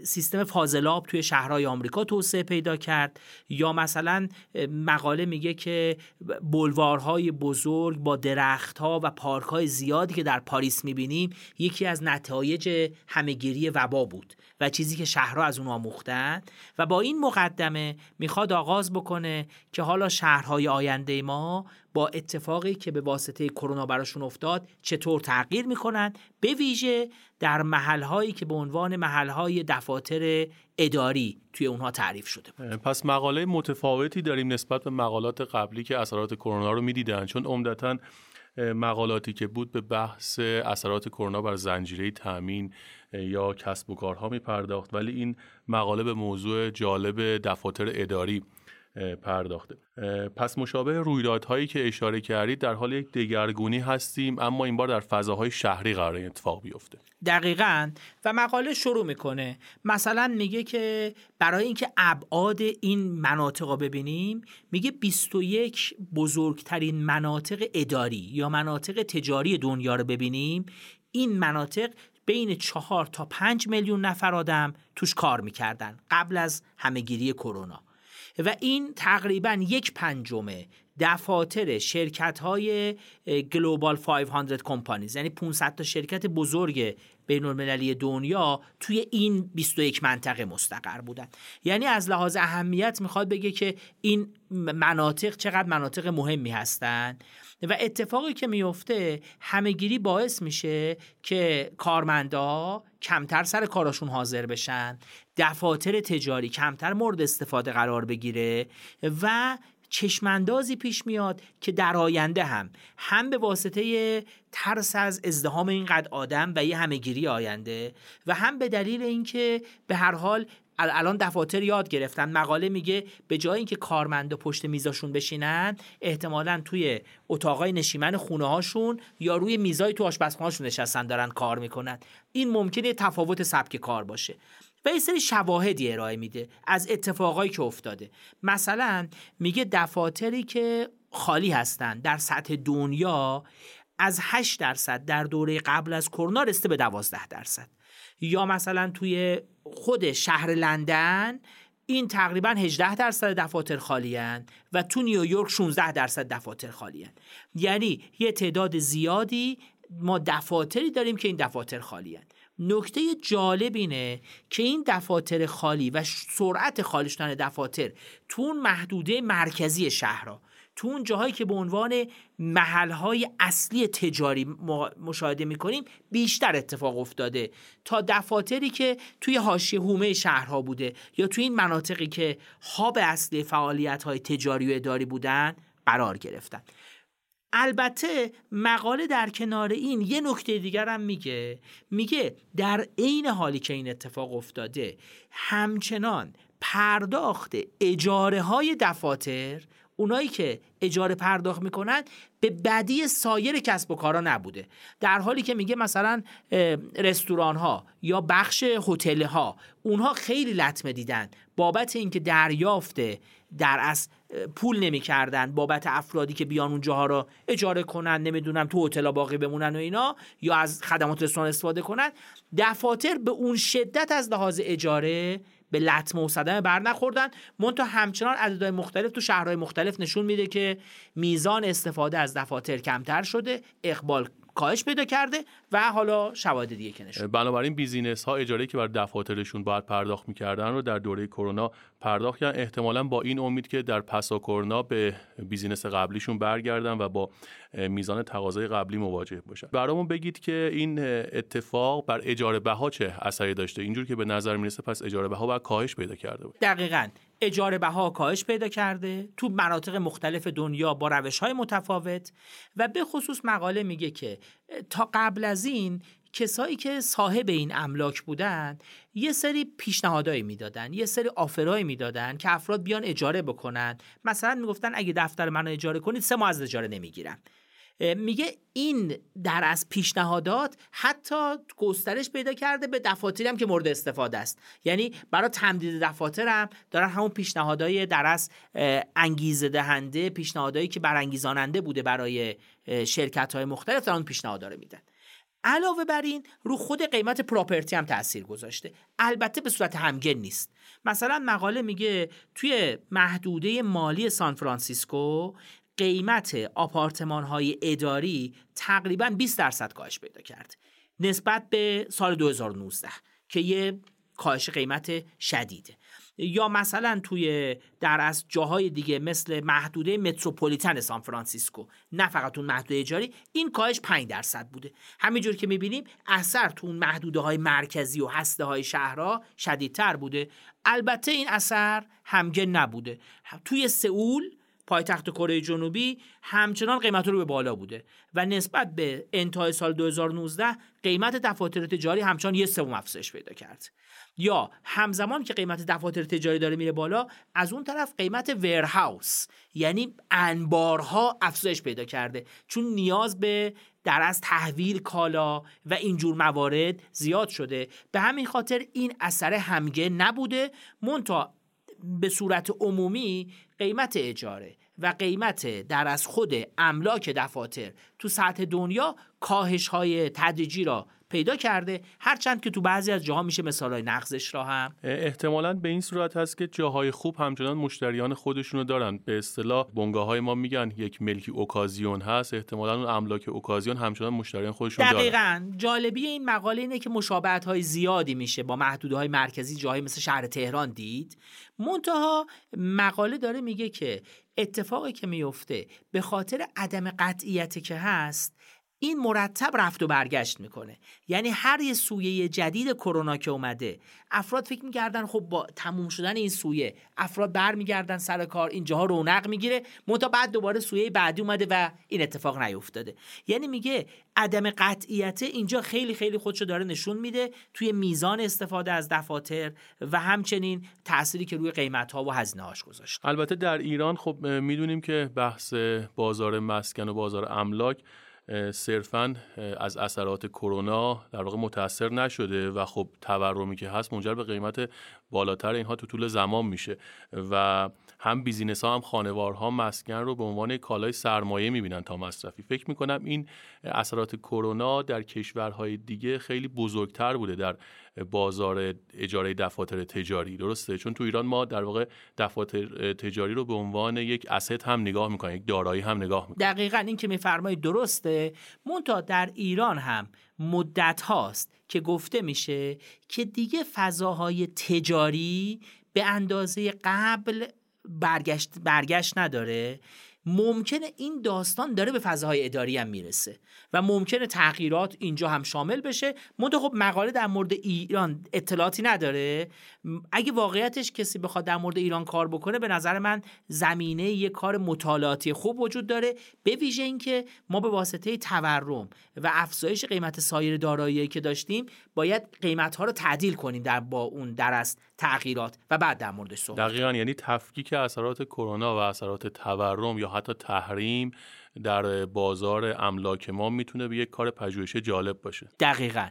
سیستم فاضلاب توی شهرهای آمریکا توسعه پیدا کرد. یا مثلا مقاله میگه که بلوارهای بزرگ با درختها و پارکهای زیادی که در پاریس می‌بینیم یکی از نتایج همهگیری وبا بود و چیزی که شهرها از اون آموختن. و با این مقدمه می‌خواد آغاز بکنه که حالا شهرهای آینده ما با اتفاقی که به واسطه کرونا براشون افتاد چطور تغییر می‌کنن به ویژه در محلهایی که به عنوان محلهای دفاتر اداری توی اونها تعریف شده بود. پس مقاله متفاوتی داریم نسبت به مقالات قبلی که اثرات کرونا رو می‌دیدن چون عمدتا مقالاتی که بود به بحث اثرات کرونا بر زنجیره تامین یا کسب و کارها می پرداخت ولی این مقاله به موضوع جالب دفاتر اداری پرداخته. پس مشابه رویدادهایی که اشاره کردید در حال یک دگرگونی هستیم اما این بار در فضاهای شهری قرار اتفاق بیفته. دقیقا. و مقاله شروع می‌کنه. مثلا میگه که برای اینکه ابعاد این مناطق رو ببینیم میگه 21 بزرگترین مناطق اداری یا مناطق تجاری دنیا رو ببینیم. این مناطق بین چهار تا پنج میلیون نفر آدم توش کار می‌کردن قبل از همهگیری کرونا. و این تقریبا یک پنجمه دفاتر شرکت های گلوبال 500 کمپانیز. یعنی 500 تا شرکت بزرگ بین المللی دنیا توی این 21 منطقه مستقر بودن. یعنی از لحاظ اهمیت می‌خواد بگه که این مناطق چقدر مناطق مهمی هستند و اتفاقی که میفته همهگیری باعث میشه که کارمندا کمتر سر کاراشون حاضر بشن دفاتر تجاری کمتر مورد استفاده قرار بگیره و چشماندازی پیش میاد که در آینده هم هم به واسطه ترس از ازدهام اینقدر آدم و یه همهگیری آینده و هم به دلیل اینکه به هر حال الان دفاتر یاد گرفتن. مقاله میگه به جای اینکه کارمندا پشت میزاشون بشینن احتمالا توی اتاقای نشیمن خونه هاشون یا روی میزای تو آشپزخونهشون نشستن دارن کار می‌کنن. این ممکنه تفاوت سبک کار باشه. و یه سری شواهدی ارائه میده از اتفاقایی که افتاده. مثلا میگه دفاتری که خالی هستن در سطح دنیا از 8 درصد در دوره قبل از کرونا رسیده به 12 درصد. یا مثلا توی خود شهر لندن این تقریبا 18 درصد دفاتر خالی و تو نیویورک 16 درصد دفاتر خالی یعنی یه تعداد زیادی ما دفاتری داریم که این دفاتر خالی نکته جالب اینه که این دفاتر خالی و سرعت خالی شدن دفاتر تو اون محدوده مرکزی شهرها تو اون جاهایی که به عنوان محلهای اصلی تجاری مشاهده می‌کنیم بیشتر اتفاق افتاده. تا دفاتری که توی حاشیه هومه شهرها بوده یا توی این مناطقی که هاب اصلی فعالیت های تجاری و اداری بودن قرار گرفتن. البته مقاله در کنار این یه نکته دیگر هم میگه. میگه در عین حالی که این اتفاق افتاده همچنان پرداخت اجاره های دفاتر اونایی که اجاره پرداخت می‌کنن به بدی سایر کسب و کارا نبوده. در حالی که میگه مثلا رستوران ها یا بخش هتل ها اونها خیلی لطمه دیدن. بابت اینکه دریافت در از پول نمی‌کردن بابت افرادی که بیان اونجاها رو اجاره کنن نمی‌دونم تو هتل باقی بمونن و اینا یا از خدمات رستوران استفاده کنن. دفاتر به اون شدت از لحاظ اجاره به لطمه و صدمه بر نخوردن. منتها همچنان عددهای مختلف تو شهرهای مختلف نشون میده که میزان استفاده از دفاتر کمتر شده. اقبال کاهش پیدا کرده و حالا شواهد دیگه که نشون بنابراین business ها اجاره که بر دفاترشون باید پرداخت می‌کردن رو در دوره کرونا پرداخت کردن. احتمالا با این امید که در پسا کرونا به business قبلیشون برگردن و با میزان تقاضای قبلی مواجه باشن. برامون بگید که این اتفاق بر اجاره بها چه اثری داشته؟ اینجور که به نظر می‌رسه پس اجاره بها باید کاهش پیدا کرده بود دقیقاً. اجاره بها کاهش پیدا کرده تو مناطق مختلف دنیا با روش های متفاوت و به خصوص مقاله میگه که تا قبل از این کسایی که صاحب این املاک بودن یه سری پیشنهادایی می‌دادن یه سری آفرایی می‌دادن که افراد بیان اجاره بکنن. مثلا می‌گفتن اگه دفتر منو اجاره کنید سه ماه از اجاره نمی‌گیرم میگه این در از پیشنهادات حتی گسترش پیدا کرده به دفاتری هم که مورد استفاده است. یعنی برای تمدید دفاتر هم دارن همون پیشنهادهای در از انگیزه دهنده پیشنهادهایی که برانگیزاننده بوده برای شرکت های مختلف دارن پیشنهادها رو میدن. علاوه بر این رو خود قیمت پراپرتی هم تاثیر گذاشته. البته به صورت همگن نیست. مثلا مقاله میگه توی محدوده مالی سان فرانسیسکو قیمت آپارتمان های اداری تقریبا 20 درصد کاهش پیدا کرد. نسبت به سال 2019 که یه کاهش قیمت شدیده یا مثلا توی در از جاهای دیگه مثل محدوده متروپولیتن سان فرانسیسکو نه فقط اون محدوده اجاری این کاهش 5 درصد بوده. همینجور که می‌بینیم اثر تو اون محدوده های مرکزی و هسته های شهرها شدیدتر بوده. البته این اثر همگن نبوده. توی سئول پایتخت کره جنوبی همچنان قیمت رو به بالا بوده و نسبت به انتهای سال 2019 قیمت دفاتر تجاری همچنان یه سوم افزایش پیدا کرد. یا همزمان که قیمت دفاتر تجاری داره میره بالا از اون طرف قیمت ورهاوس یعنی انبارها افزایش پیدا کرده. چون نیاز به در از تحویل کالا و اینجور موارد زیاد شده. به همین خاطر این اثر همگه نبوده. مونتا به صورت عمومی قیمت اجاره و قیمت در از خود املاک دفاتر تو سطح دنیا کاهش های تدریجی را پیدا کرده هرچند که تو بعضی از جاها میشه مثالای نقضش را هم. احتمالا به این صورت هست که جاهای خوب همچنان مشتریان خودشونو دارن. به اصطلاح بنگاه های ما میگن یک ملکی اوکازیون هست احتمالا اون املاک اوکازیون همچنان مشتریان خودشون دارن. دقیقاً. جالبی این مقاله اینه که مشابهت های زیادی میشه با محدوده های مرکزی جاهای مثل شهر تهران دید؟ منتها مقاله داره میگه که اتفاقی که میفته به خاطر عدم قطعیتی که هست این مرتب رفت و برگشت می‌کنه. یعنی هر یه سویه جدید کرونا که اومده افراد فکر می‌کردن خب با تموم شدن این سویه افراد برمیگردن سر کار اینجاها رونق می‌گیره منتها بعد دوباره سویه بعدی اومده و این اتفاق نیفتاده. یعنی میگه عدم قطعیت اینجا خیلی خیلی خودشو داره نشون میده توی میزان استفاده از دفاتر و همچنین تأثیری که روی قیمت ها و هزینه هاش گذاشت البته در ایران خب می‌دونیم که بحث بازار مسکن و بازار املاک صرفا از اثرات کرونا در واقع متاثر نشده و خب تورمی که هست منجر به قیمت بالاتر اینها تو طول زمان میشه و هم بیزینس ها هم خانوارها مسکن رو به عنوان کالای سرمایه می‌بینن تا مصرفی. فکر می‌کنم این اثرات کرونا در کشورهای دیگه خیلی بزرگتر بوده در بازار اجاره دفاتر تجاری. درسته؟ چون تو ایران ما در واقع دفاتر تجاری رو به عنوان یک اسید هم نگاه می‌کنیم یک دارایی هم نگاه می‌کنیم. دقیقا این که میفرمایید درسته. مونتا در ایران هم مدت هاست که گفته میشه که دیگه فضاهای تجاری به اندازه قبل برگشت, برگشت نداره. ممکنه این داستان داره به فضاهای اداری هم می‌رسه و ممکنه تغییرات اینجا هم شامل بشه. منتها خب مقاله در مورد ایران اطلاعاتی نداره. اگه واقعیتش کسی بخواد در مورد ایران کار بکنه به نظر من زمینه یه کار مطالعاتی خوب وجود داره. به ویژه اینکه ما به واسطه تورم و افزایش قیمت سایر دارایی که داشتیم باید قیمت ها رو تعدیل کنیم در با اون درست. تغییرات و بعد در موردش صحبت دقیقا یعنی تفکیک اثرات کرونا و اثرات تورم یا حتی تحریم در بازار املاک ما می‌تونه به یک کار پژوهشی جالب باشه. دقیقا.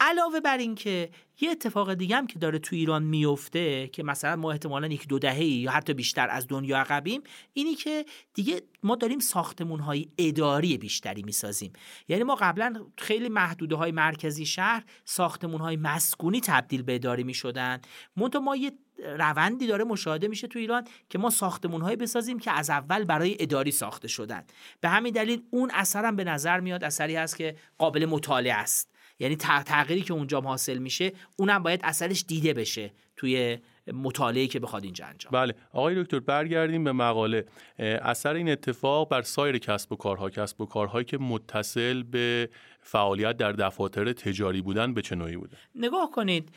علاوه بر اینکه یه اتفاق دیگه هم که داره تو ایران میفته که مثلا ما احتمالا یک دو دهه یا حتی بیشتر از دنیا عقبیم اینی که دیگه ما داریم ساختمون های اداری بیشتری می‌سازیم. یعنی ما قبلا خیلی محدوده های مرکزی شهر ساختمون های مسکونی تبدیل به اداری می‌شدن. منتها ما یه روندی داره مشاهده میشه تو ایران که ما ساختمون هایی بسازیم که از اول برای اداری ساخته شدن. به همین دلیل اون اثرم به نظر میاد اثری هست که قابل مطالعه است. یعنی تغییری که اونجا حاصل میشه اونم باید اثرش دیده بشه توی مطالعه که بخواد اینجا انجام بله. آقای دکتر برگردیم به مقاله. اثر این اتفاق بر سایر کسب و کارها کسب و کارهایی که متصل به فعالیت در دفاتر تجاری بودن به چه نوعی بوده؟ نگاه کنید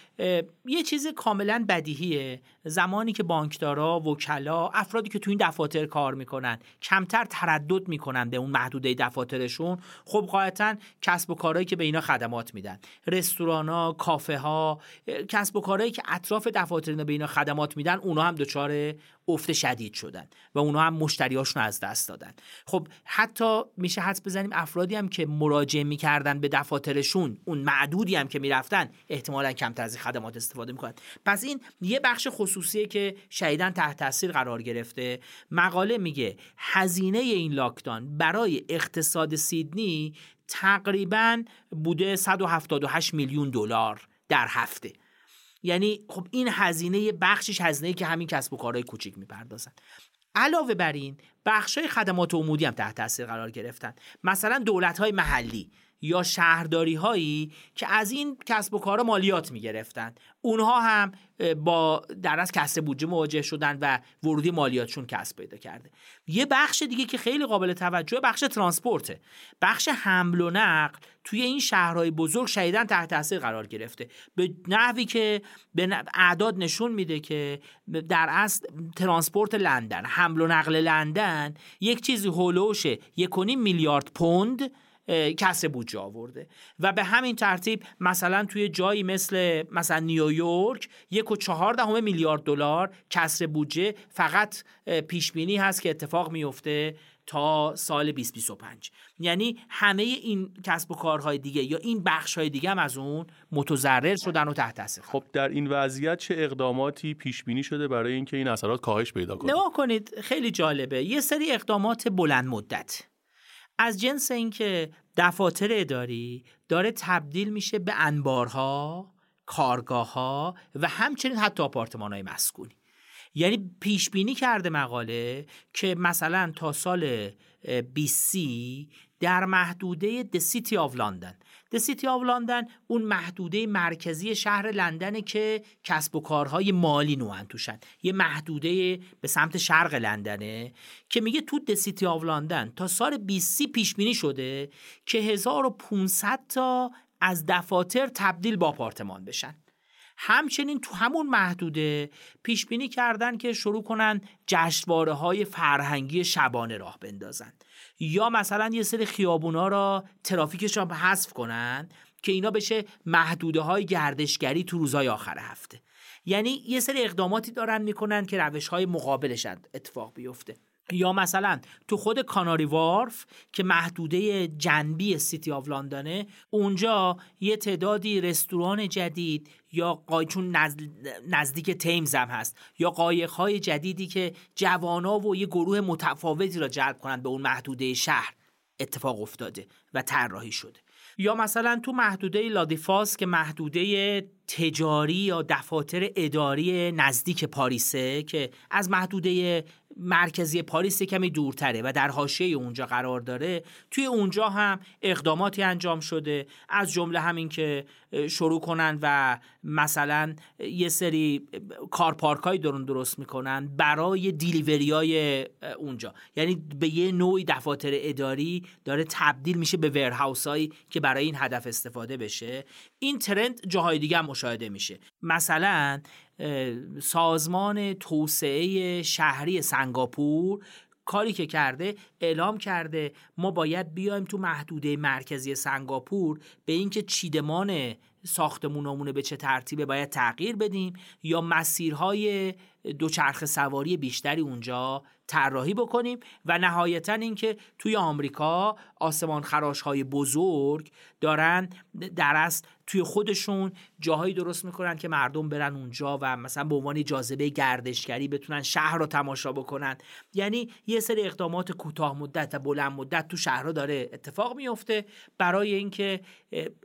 یه چیز کاملا بدیهیه. زمانی که بانکدارا وکلا افرادی که تو این دفاتر کار می‌کنن کمتر تردد می‌کنن به اون محدوده دفاترشون خب قاعدتا کسب و کارهایی که به اینا خدمات میدن. رستورانا کافه ها کسب و کارهایی که اطراف دفاتر به اینا خدمات میدن اونا هم دچار افت شدید شدن و اونا هم مشتریاشون از دست دادن. خب حتی میشه حدس بزنیم افرادی هم که مراجعه می‌کردن به دفاترشون اون معدودی هم که می‌رفتن احتمالا کمتر از خدمات استفاده می‌کنن. پس این یه بخش خصوصیه که شدیدا تحت تاثیر قرار گرفته. مقاله میگه هزینه این لاکدان برای اقتصاد سیدنی تقریبا بوده 178 میلیون دلار در هفته. یعنی خب این هزینه بخشش هزینه که همین کسب و کارهای کوچیک می‌پردازن. علاوه بر این بخش های خدمات عمودی هم تحت تاثیر قرار گرفتن. مثلا دولت های محلی. یا شهرداری هایی که از این کسب و کار مالیات می گرفتن اونها هم با در از کسر بودجه مواجه شدن و ورودی مالیاتشون کسب پیدا کرده. یه بخش دیگه که خیلی قابل توجه بخش ترانسپورته. بخش حمل و نقل توی این شهرهای بزرگ شدیدن تحت تاثیر قرار گرفته. به نحوی که به اعداد نشون میده که در اصل ترانسپورت لندن حمل و نقل لندن یک چیزی هولوشه یک میلیارد پوند کسر بودجه آورده. و به همین ترتیب مثلا توی جایی مثل مثلا نیویورک یک و چهار دهم میلیارد دلار کسر بودجه فقط پیش بینی هست که اتفاق میفته تا سال 2025 یعنی همه این کسب و کارهای دیگه یا این بخش های دیگه هم از اون متضرر شدن و تحت تاثیر خب در این وضعیت چه اقداماتی پیش بینی شده برای اینکه این اثرات کاهش پیدا کنه؟ نگاه کنید خیلی جالبه. یه سری اقدامات بلند مدت از جنس اینکه دفاتر اداری داره تبدیل میشه به انبارها کارگاه ها و همچنین حتی آپارتمان های مسکونی. یعنی پیش بینی کرده مقاله که مثلا تا سال 20 در محدوده The City of London. The City of London اون محدوده مرکزی شهر لندنه که کسب و کارهای مالی نوعن توشن. یه محدوده به سمت شرق لندنه که میگه تو The City of London تا سال 20 پیش بینی شده که 1500 تا از دفاتر تبدیل با آپارتمان بشن. همچنین تو همون محدوده پیش بینی کردن که شروع کنن جشنواره های فرهنگی شبانه راه بندازن. یا مثلا یه سری خیابونا را ترافیکش را حذف کنن که اینا بشه محدوده های گردشگری تو روزهای آخر هفته. یعنی یه سری اقداماتی دارن می‌کنن که روش های مقابلش اتفاق بیفته. یا مثلا تو خود Canary Wharf که محدوده جنبی City of London ه اونجا یه تعدادی رستوران جدید یا قای چون نزدیک Thames هم هست یا قایق های جدیدی که جوانا و یه گروه متفاوتی را جلب کنند به اون محدوده شهر اتفاق افتاده و طراحی شده. یا مثلا تو محدوده La Défense که محدوده تجاری یا دفاتر اداری نزدیک پاریسه که از محدوده مرکزی پاریس کمی دورتره و در حاشیه اونجا قرار داره. توی اونجا هم اقداماتی انجام شده. از جمله همین که شروع کنن و مثلا یه سری کارپارکای درون درست می‌کنن برای دیلیوری های اونجا. یعنی به یه نوعی دفاتر اداری داره تبدیل میشه به ورهاوس هایی که برای این هدف استفاده بشه. این ترند جاهای دیگه هم مشاهده میشه. مثلا سازمان توسعه شهری سنگاپور کاری که کرده اعلام کرده ما باید بیایم تو محدوده مرکزی سنگاپور به اینکه چیدمان ساختمونامونه به چه ترتیبه باید تغییر بدیم یا مسیرهای دوچرخه سواری بیشتری اونجا طراحی بکنیم و نهایتا اینکه توی آمریکا آسمان خراش های بزرگ دارن در است توی خودشون جاهایی درست می‌کنن که مردم برن اونجا و مثلا به عنوان جاذبه گردشگری بتونن شهر رو تماشا بکنن. یعنی یه سری اقدامات کوتاه مدت و بلند مدت تو شهرها داره اتفاق میفته برای اینکه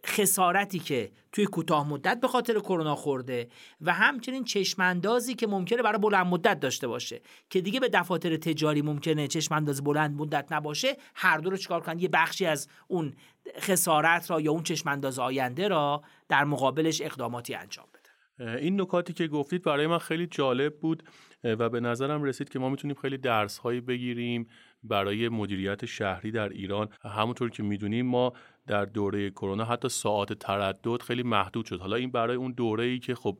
خسارتی که توی کوتاه مدت به خاطر کرونا خورده و همچنین چشماندازی که ممکنه برای بلند مدت داشته باشه. که دیگه به دفاتر تجاری ممکنه چشمانداز بلند مدت نباشه هر دو رو چیکار کنن؟ یه بخشی از اون خسارت را یا اون چشمانداز آینده را در مقابلش اقداماتی انجام این نکاتی که گفتید برای من خیلی جالب بود و به نظرم رسید که ما می‌تونیم خیلی درس هایی بگیریم برای مدیریت شهری در ایران. همونطور که می‌دونیم ما در دوره کرونا حتی ساعت تردد خیلی محدود شد. حالا این برای اون دوره ای که خب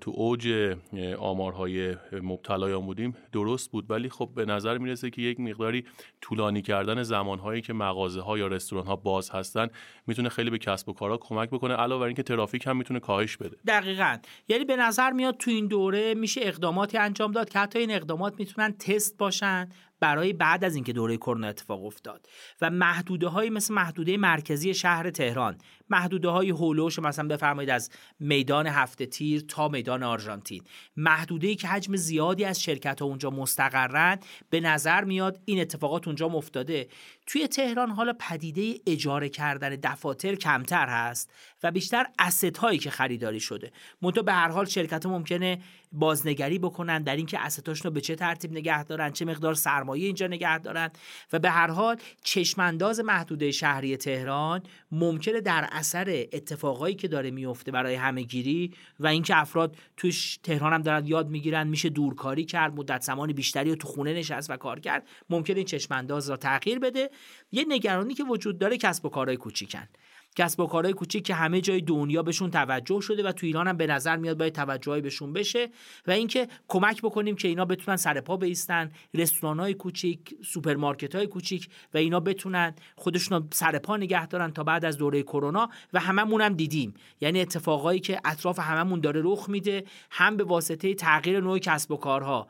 تو اوج آمارهای مبتلایان بودیم درست بود. ولی خب به نظر می‌رسه که یک مقداری طولانی کردن زمانهایی که مغازه ها یا رستوران ها باز هستن می‌تونه خیلی به کسب و کارها کمک بکنه. علاوه بر اینکه ترافیک هم می‌تونه کاهش بده. دقیقا. یعنی به نظر میاد تو این دوره میشه اقداماتی انجام داد که حتی این اقدامات می‌تونن تست باشن برای بعد از اینکه دوره کرونا اتفاق افتاد. و محدوده های مثل محدوده مرکزی شهر تهران محدوده های هولوش مثلا بفرمایید از میدان هفته تیر تا میدان آرژانتین. محدوده ای که حجم زیادی از شرکت ها اونجا مستقرن به نظر میاد این اتفاقات اونجا مفتاده توی تهران حالا پدیده اجاره کردن دفاتر کمتر هست و بیشتر اسست هایی که خریداری شده. منتها به هر حال شرکت ممکنه بازنگری بکنن در اینکه اسستاشون رو به چه ترتیب نگه دارن چه مقدار سرمایه اینجا نگه دارن و به هر حال چشمانداز محدوده شهری تهران ممکنه در اثر اتفاقایی که داره میفته برای همهگیری و اینکه افراد توش تهران هم دارن یاد می‌گیرن میشه دورکاری کرد مدت زمان بیشتری رو تو خونه نشست و کار کرد ممکنه این چشمانداز را تغییر بده. یه نگرانی که وجود داره کسب و کارهای کوچیکن. کسب و کارهای کوچیک که همه جای دنیا بهشون توجه شده و تو ایران هم به نظر میاد باید توجهی بهشون بشه و اینکه کمک بکنیم که اینا بتونن سر پا بیستن رستوران های کوچیک سوپرمارکت های کوچیک و اینا بتونن خودشون سر پا نگه دارن تا بعد از دوره کرونا و هممون هم دیدیم. یعنی اتفاقایی که اطراف هممون داره رخ میده هم به واسطه تغییر نوع کسب و کارها.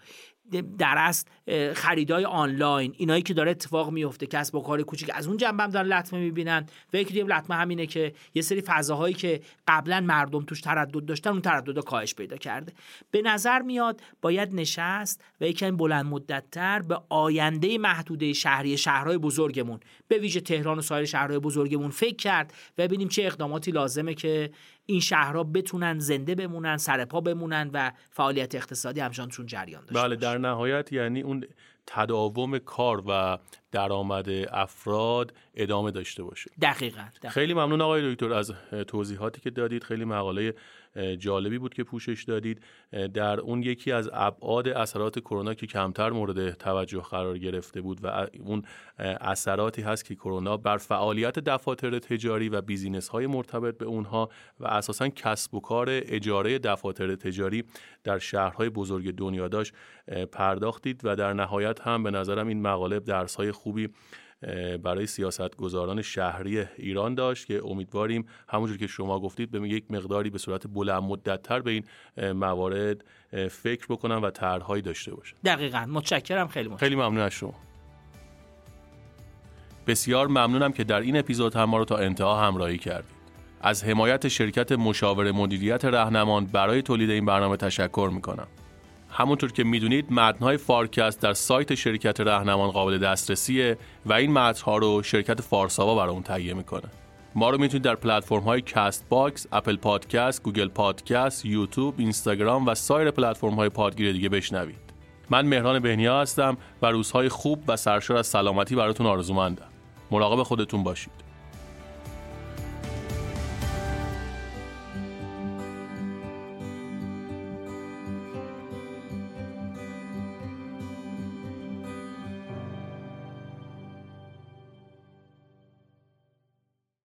در اصل خریدای آنلاین اینایی که داره اتفاق میفته کسب و کار کوچیک. از اون جنبه هم دارن لطمه می‌بینن. و یکی لطمه همینه که یه سری فضاهایی که قبلا مردم توش تردد داشتن اون تردد کاهش پیدا کرده. به نظر میاد باید نشست و یکم بلند مدتتر به آینده محدوده شهری شهرهای بزرگمون به ویژه تهران و سایر شهرهای بزرگمون فکر کرد و ببینیم چه اقداماتی لازمه که این شهرها بتونن زنده بمونن سرپا بمونن و فعالیت اقتصادی همشانشون جریان داشته بله در نهایت یعنی اون تداوم کار و درآمد افراد ادامه داشته باشه. دقیقا, خیلی ممنون آقای دکتر از توضیحاتی که دادید. خیلی مقاله جالبی بود که پوشش دادید. در اون یکی از ابعاد اثرات کرونا که کمتر مورد توجه قرار گرفته بود و اون اثراتی هست که کرونا بر فعالیت دفاتر تجاری و بیزینس های مرتبط به اونها و اساسا کسب و کار اجاره دفاتر تجاری در شهرهای بزرگ دنیا داشت پرداختید و در نهایت هم به نظرم این مقاله درس های خوبی برای سیاستگزاران شهری ایران داشت که امیدواریم همونجور که شما گفتید به یک مقداری به صورت بلند مدتتر به این موارد فکر بکنن و طرحهایی داشته باشن. دقیقا. متشکرم. خیلی متشکرم. خیلی ممنون از شما. بسیار ممنونم که در این اپیزود هم ما رو تا انتها همراهی کردید. از حمایت شرکت مشاور مدیریت رهنمان برای تولید این برنامه تشکر می‌کنم. همونطور که می‌دونید متنهای فارکست در سایت شرکت رهنمان قابل دسترسیه و این متنها رو شرکت فارساوا برای اون تهیه می‌کنه ما رو می‌تونید در پلتفرم های Castbox، Apple Podcast، Google Podcast، یوتیوب، اینستاگرام و سایر پلتفرم های پادگیر دیگه بشنوید. من مهران بهنیا هستم و روزهای خوب و سرشار از سلامتی براتون آرزومندم. مراقب خودتون باشید.